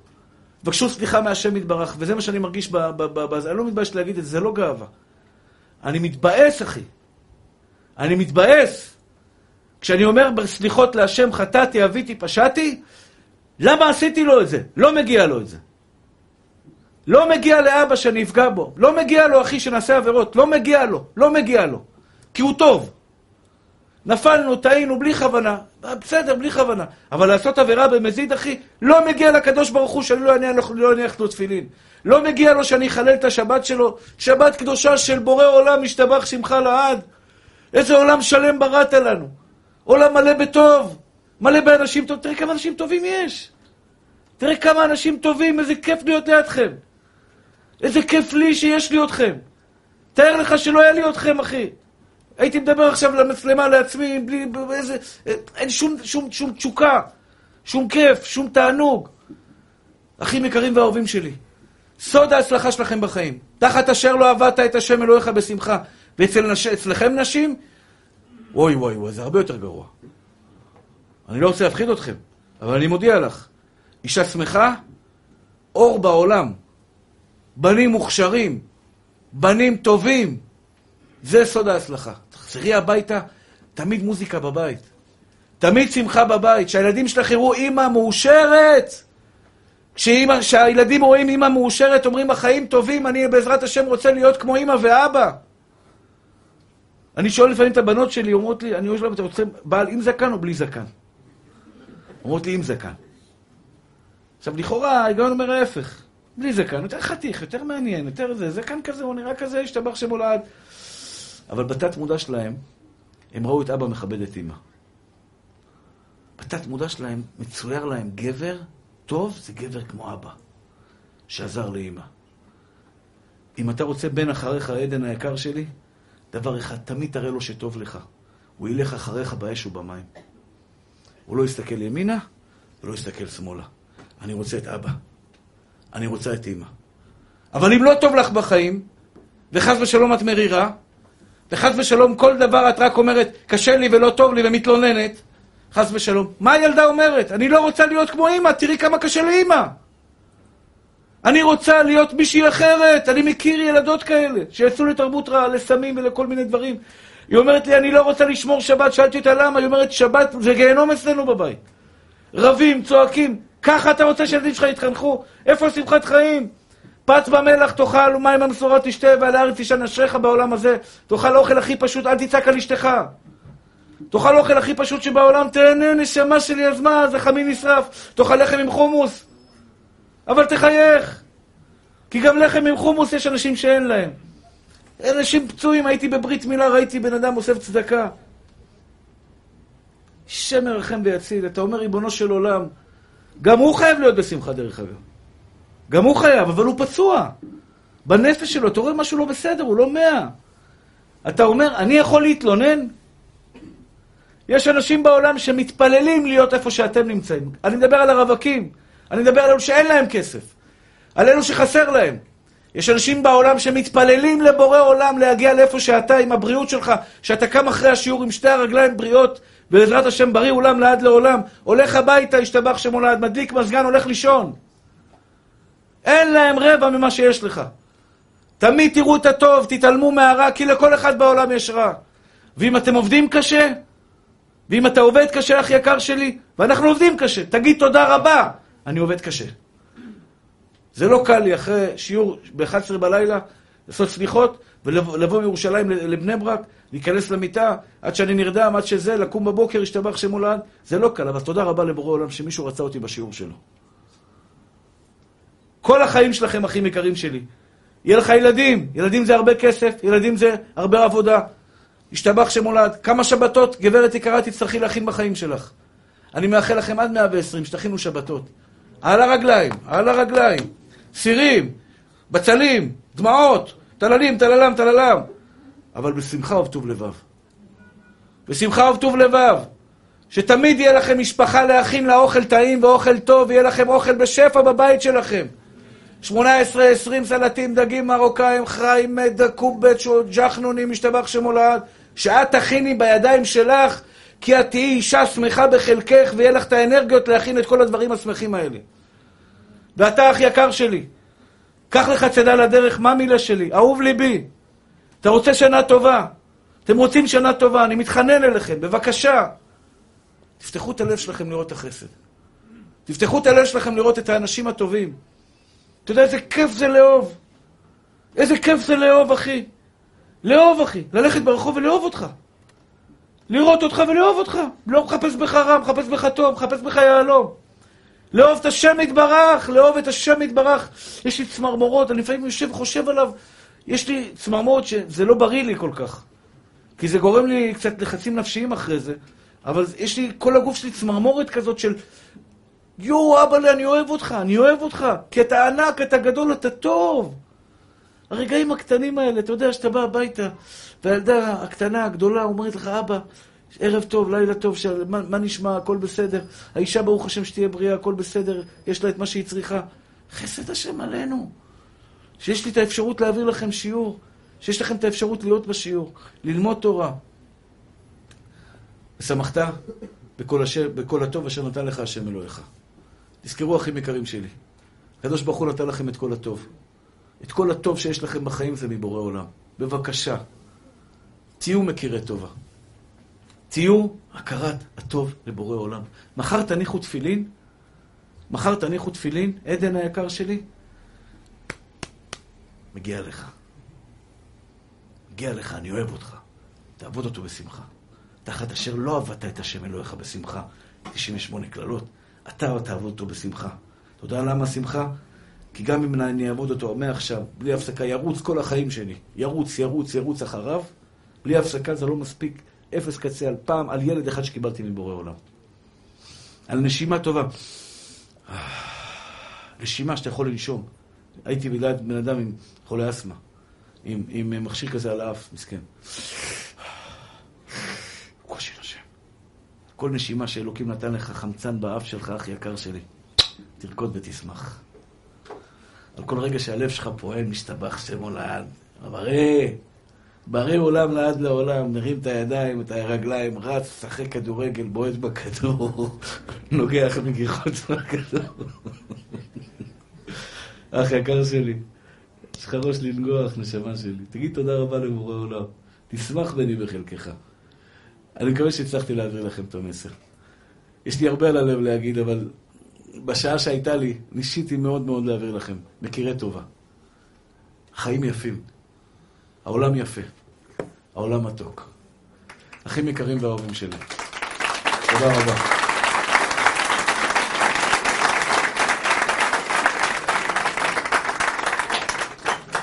תבקשו סליחה מהשם יתברך, וזה מה שאני מרגיש בזה. אני לא מתבייש להגיד את זה, זה לא גאווה. אני מתבאס, אחי. אני מתבאס. כשאני אומר סליחות להשם, חטאתי, אביתי, פשעתי, למה עשיתי לו את זה? לא מגיע לו את זה. לא מגיע לאבא שאני אפגע בו. לא מגיע לו, אחי, שנעשה עבירות. לא מגיע לו. לא מגיע לו. כי הוא טוב. נפלנו, טעינו, בלי כוונה. בסדר, בלי כוונה. אבל לעשות עבירה במזיד, אחי, לא מגיע לקדוש ברוך הוא שאני לא אניח לא לו תפילין. לא מגיע לו שאני אחלל את השבת שלו, שבת קדושה של בורא עולם, משתבח שמך לעד. איזה עולם שלם בראת לנו. עולם מלא בטוב, מלא באנשים טובים. תראה כמה אנשים טובים יש. תראה כמה אנשים טובים, איזה כיף להיות לידכם. איזה כיף לי שיש לי אתכם. תאר לך שלא היה לי אתכם, אחי. הייתי מדבר עכשיו למצלמה לעצמי, בלי, איזה, אין שום, שום, שום תשוקה, שום כיף, שום תענוג. אחים יקרים ואהובים שלי, סוד ההצלחה שלכם בחיים, תחת אשר לא עבדת את השם אלוהיך בשמחה, ואצלכם נשים, וואי וואי וואי, זה הרבה יותר גרוע. אני לא רוצה להפחיד אתכם, אבל אני מודיע לך, אישה שמחה, אור בעולם, בנים מוכשרים, בנים טובים, זה סוד ההצלחה. תחזרי הביתה, תמיד מוזיקה בבית. תמיד שמחה בבית. שהילדים שלך יראו אימא מאושרת. כשהילדים רואים אימא מאושרת, אומרים החיים טובים, אני בעזרת השם רוצה להיות כמו אימא ואבא. אני שואל לפעמים את הבנות שלי, אומרות לי, אני שואל להם, אתה רוצה בעל עם זקן או בלי זקן? אומרות לי עם זקן. עכשיו, לכאורה, ההיגיון אומר ההפך. בלי זקן, יותר חתיך, יותר מעניין, יותר זה, זקן כזה, הוא נראה כזה, השתבח שמולד. אבל בתת מודע שלהם, הם ראו את אבא מכבד את אמא. בתת מודע שלהם מצויר להם גבר טוב, זה גבר כמו אבא, שעזר לאמא. אם אתה רוצה בן אחריך, עדן היקר שלי, דבר אחד, תמיד תראה לו שטוב לך. הוא ילך אחריך באש ובמים. הוא לא יסתכל ימינה ולא יסתכל שמאלה. אני רוצה את אבא. אני רוצה את אמא. אבל אם לא טוב לך בחיים, וחס ושלום את מרירה, וחס ושלום כל דבר את רק אומרת, קשה לי ולא טוב לי ומתלוננת, חס ושלום. מה הילדה אומרת? אני לא רוצה להיות כמו אימא, תראי כמה קשה לאימא. אני רוצה להיות מישהי אחרת. אני מכיר ילדות כאלה, שיצאו לתרבות רעה, לסמים ולכל מיני דברים. היא אומרת לי, אני לא רוצה לשמור שבת. שאלתי אותה למה, היא אומרת, שבת זה גיהנום אצלנו בבית. רבים, צועקים, ככה אתה רוצה שהילדים שלך יתחנכו? איפה שמחת חיים? פץ במלח תאכל ומים במשורה תשתה ועל הארץ תשען אשריך בעולם הזה. תאכל אוכל הכי פשוט, אל תצעק על אשתך. תאכל אוכל הכי פשוט שבעולם, תהנה נשמה שלי, אז מה, זה חמין נשרף. תאכל לחם עם חומוס. אבל תחייך. כי גם לחם עם חומוס יש אנשים שאין להם. אנשים פצועים, הייתי בברית מילה, ראיתי בן אדם אוסף צדקה. השם ירחם ויציל. אתה אומר, ריבונו של עולם, גם הוא חייב להיות בשמחה, דרך אגב. גם הוא חייב, אבל הוא פצוע. בנפש שלו, אתה רואה משהו לא בסדר, הוא לא מאה. אתה אומר, אני יכול להתלונן? יש אנשים בעולם שמתפללים להיות איפה שאתם נמצאים. אני מדבר על הרווקים, אני מדבר על אלו שאין להם כסף, על אלו שחסר להם. יש אנשים בעולם שמתפללים לבורא עולם להגיע לאיפה שאתה עם הבריאות שלך, שאתה קם אחרי השיעור עם שתי הרגליים בריאות, בעזרת השם בריא עולם לעד לעולם, הולך הביתה, השתבח שמולד, מדליק מזגן, הולך לישון. אין להם רבע ממה שיש לך. תמיד תראו את הטוב, תתעלמו מהרע, כי לכל אחד בעולם יש רע. ואם אתם עובדים קשה, ואם אתה עובד קשה, אח יקר שלי, ואנחנו עובדים קשה, תגיד תודה רבה, אני עובד קשה. זה לא קל לי אחרי שיעור ב-11 בלילה, לעשות סליחות, ולבוא מירושלים לבני ברק, להיכנס למיטה, עד שאני נרדם, עד שזה, לקום בבוקר, השתבח שמולד, זה לא קל, אבל תודה רבה לבורא עולם שמישהו רצה אותי בשיעור שלו. כל החיים שלכם, אחים יקרים שלי. יהיה לך ילדים, ילדים זה הרבה כסף, ילדים זה הרבה עבודה. השתבח שמולד. כמה שבתות, גברת יקרה, תצטרכי להכין בחיים שלך. אני מאחל לכם עד 120, שתכינו שבתות. על הרגליים, על הרגליים. סירים, בצלים, דמעות, טללים, טללם, טללם. אבל בשמחה ובטוב לבב. בשמחה ובטוב לבב. שתמיד יהיה לכם משפחה להכין לה אוכל טעים ואוכל טוב, ויהיה לכם אוכל בשפע בבית שלכם. 18, 20 סלטים, דגים מרוקאים, חיים, דקובט, ג'חנונים, משתבח שמולד, שאת תכיני בידיים שלך, כי את תהיי אישה שמחה בחלקך, ויהיה לך את האנרגיות להכין את כל הדברים השמחים האלה. ואתה, אח יקר שלי, קח לך צידה לדרך, מה מילה שלי? אהוב ליבי. אתה רוצה שנה טובה? אתם רוצים שנה טובה, אני מתחנן אליכם, בבקשה. תפתחו את הלב שלכם לראות את החסד. תפתחו את הלב שלכם לראות את האנשים הטובים. אתה יודע איזה כיף זה לאהוב? איזה כיף זה לאהוב, אחי. לאהוב, אחי. ללכת ברחוב ולאהוב אותך. לראות אותך ולאהוב אותך. לא מחפש בך רע, מחפש בך טוב, מחפש בך יהלום. לאהוב את השם יתברך, לאהוב את השם יתברך. יש לי צמרמורות, אני לפעמים יושב וחושב עליו. יש לי צמרמורות שזה לא בריא לי כל כך. כי זה גורם לי קצת לחצים נפשיים אחרי זה. אבל יש לי, כל הגוף שלי צמרמורת כזאת של יואו, אבא לי, אני אוהב אותך, אני אוהב אותך, כי אתה ענק, אתה גדול, אתה טוב. הרגעים הקטנים האלה, אתה יודע שאתה בא הביתה, והילדה הקטנה, הגדולה, אומרת לך, אבא, ערב טוב, לילה טוב, של... מה, מה נשמע, הכל בסדר. האישה, ברוך השם, שתהיה בריאה, הכל בסדר, יש לה את מה שהיא צריכה. חסד השם עלינו. שיש לי את האפשרות להעביר לכם שיעור, שיש לכם את האפשרות להיות בשיעור, ללמוד תורה. ושמחת בכל, השם, בכל הטוב אשר נתן לך השם אלוהיך. תזכרו, אחים יקרים שלי, הקדוש ברוך הוא נתן לכם את כל הטוב. את כל הטוב שיש לכם בחיים זה מבורא עולם. בבקשה, תהיו מכירי טובה. תהיו הכרת הטוב לבורא עולם. מחר תניחו תפילין, מחר תניחו תפילין, עדן היקר שלי, מגיע לך. מגיע לך, אני אוהב אותך. תעבוד אותו בשמחה. תחת אשר לא עבדת את השם אלוהיך בשמחה. 98 קללות. אתה תעבוד אותו בשמחה. אתה יודע למה שמחה? כי גם אם אני אעבוד אותו מעכשיו, בלי הפסקה, ירוץ כל החיים שלי. ירוץ, ירוץ, ירוץ אחריו. בלי הפסקה זה לא מספיק. אפס קצה על פעם, על ילד אחד שקיבלתי מבורא עולם. על נשימה טובה. נשימה שאתה יכול לנשום. הייתי ליד בן אדם עם חולה אסתמה, עם, עם מכשיר כזה על האף, מסכן. קושי נושם. כל נשימה שאלוקים נתן לך חמצן באף שלך, אח יקר שלי, תרקוד ותשמח. על כל רגע שהלב שלך פועל, משתבח שמו לעד. בריא, בריא עולם לעד לעולם, מרים את הידיים, את הרגליים, רץ, שחק כדורגל, בועט בכדור, <laughs> נוגח מגיחות בכדור. <laughs> אח יקר שלי, יש לך ראש לנגוח, נשמה שלי. תגיד תודה רבה לבורא עולם. תשמח בני בחלקך. אני מקווה שהצלחתי להעביר לכם את המסר. יש לי הרבה על הלב להגיד, אבל בשעה שהייתה לי, ניסיתי מאוד מאוד להעביר לכם. מכירי טובה. חיים יפים. העולם יפה. העולם מתוק. אחים יקרים ואהובים שלי. תודה רבה.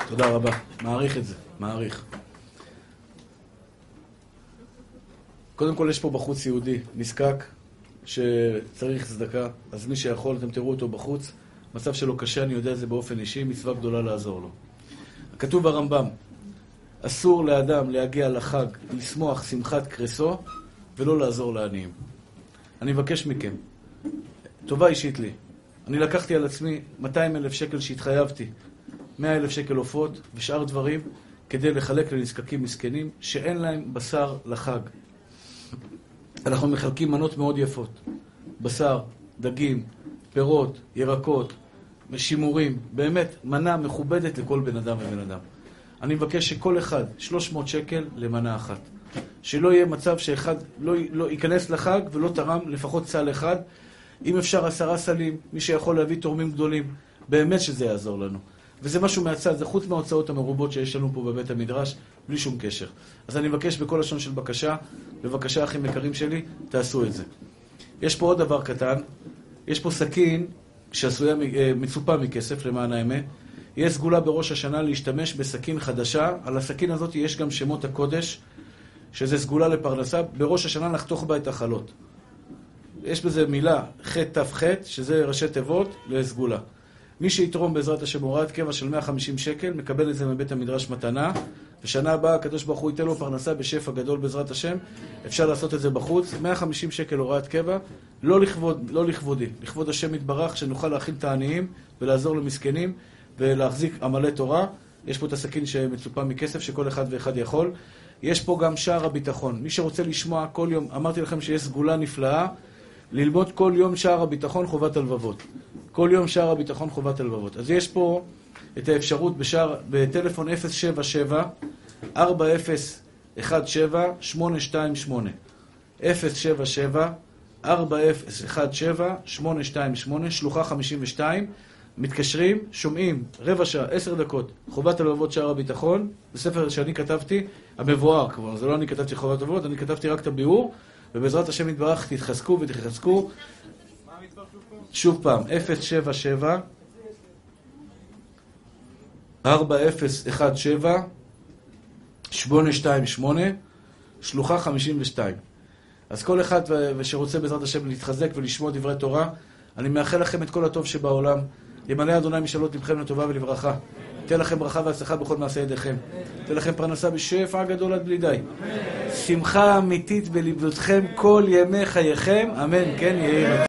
תודה רבה. מעריך את זה. מעריך. קודם כל יש פה בחוץ יהודי נזקק שצריך צדקה, אז מי שיכול, אתם תראו אותו בחוץ. מצב שלו קשה, אני יודע את זה באופן אישי, מצווה גדולה לעזור לו. כתוב ברמב"ם, אסור לאדם להגיע לחג, לשמוח שמחת קרסו, ולא לעזור לעניים. אני מבקש מכם, טובה אישית לי. אני לקחתי על עצמי 200 אלף שקל שהתחייבתי, 100 אלף שקל עופות ושאר דברים, כדי לחלק לנזקקים מסכנים שאין להם בשר לחג. אנחנו מחלקים מנות מאוד יפות. בשר, דגים, פירות, ירקות, שימורים. באמת, מנה מכובדת לכל בן אדם ובן אדם. אני מבקש שכל אחד, 300 שקל למנה אחת. שלא יהיה מצב שאחד לא, לא ייכנס לחג ולא תרם לפחות סל אחד. אם אפשר עשרה סלים, מי שיכול להביא תורמים גדולים, באמת שזה יעזור לנו. וזה משהו מהצד, זה חוץ מההוצאות המרובות שיש לנו פה בבית המדרש, בלי שום קשר. אז אני מבקש בכל לשון של בקשה, בבקשה, אחים יקרים שלי, תעשו את זה. יש פה עוד דבר קטן, יש פה סכין שעשויה, אה, מצופה מכסף, למען האמת. יש סגולה בראש השנה להשתמש בסכין חדשה. על הסכין הזאת יש גם שמות הקודש, שזה סגולה לפרנסה. בראש השנה נחתוך בה את החלות. יש בזה מילה ח'-ת'-ח', שזה ראשי תיבות לסגולה. מי שיתרום בעזרת השם הוראת קבע של 150 שקל, מקבל את זה מבית המדרש מתנה. ושנה הבאה הקדוש ברוך הוא ייתן לו פרנסה בשפע גדול בעזרת השם. אפשר לעשות את זה בחוץ. 150 שקל הוראת קבע, לא, לכבוד, לא לכבודי, לכבוד השם יתברך, שנוכל להכיל את העניים ולעזור למסכנים ולהחזיק עמלי תורה. יש פה את הסכין שמצופה מכסף, שכל אחד ואחד יכול. יש פה גם שער הביטחון. מי שרוצה לשמוע כל יום, אמרתי לכם שיש סגולה נפלאה, ללמוד כל יום שער הביטחון חובת הלבבות. כל יום שער הביטחון חובת הלבבות. אז יש פה את האפשרות בשער, בטלפון 077 4017 828 077 4017 828 שלוחה 52 מתקשרים, שומעים, רבע שעה, עשר דקות, חובת הלבבות שער הביטחון, בספר שאני כתבתי, המבואר כבר, זה לא אני כתבתי חובת הלבבות, אני כתבתי רק את הביאור, ובעזרת השם יתברך תתחזקו ותתחזקו. שוב פעם, 077 4017 828 שלוחה 52. אז כל אחד שרוצה בעזרת השם להתחזק ולשמוע דברי תורה, אני מאחל לכם את כל הטוב שבעולם. ימלא אדוני משאלות לבכם לטובה ולברכה. ייתן לכם ברכה והצלחה בכל מעשה ידיכם. ייתן לכם פרנסה בשפע גדול עד בלי די. שמחה אמיתית בלבותכם כל ימי חייכם, אמן, כן יהי רצון.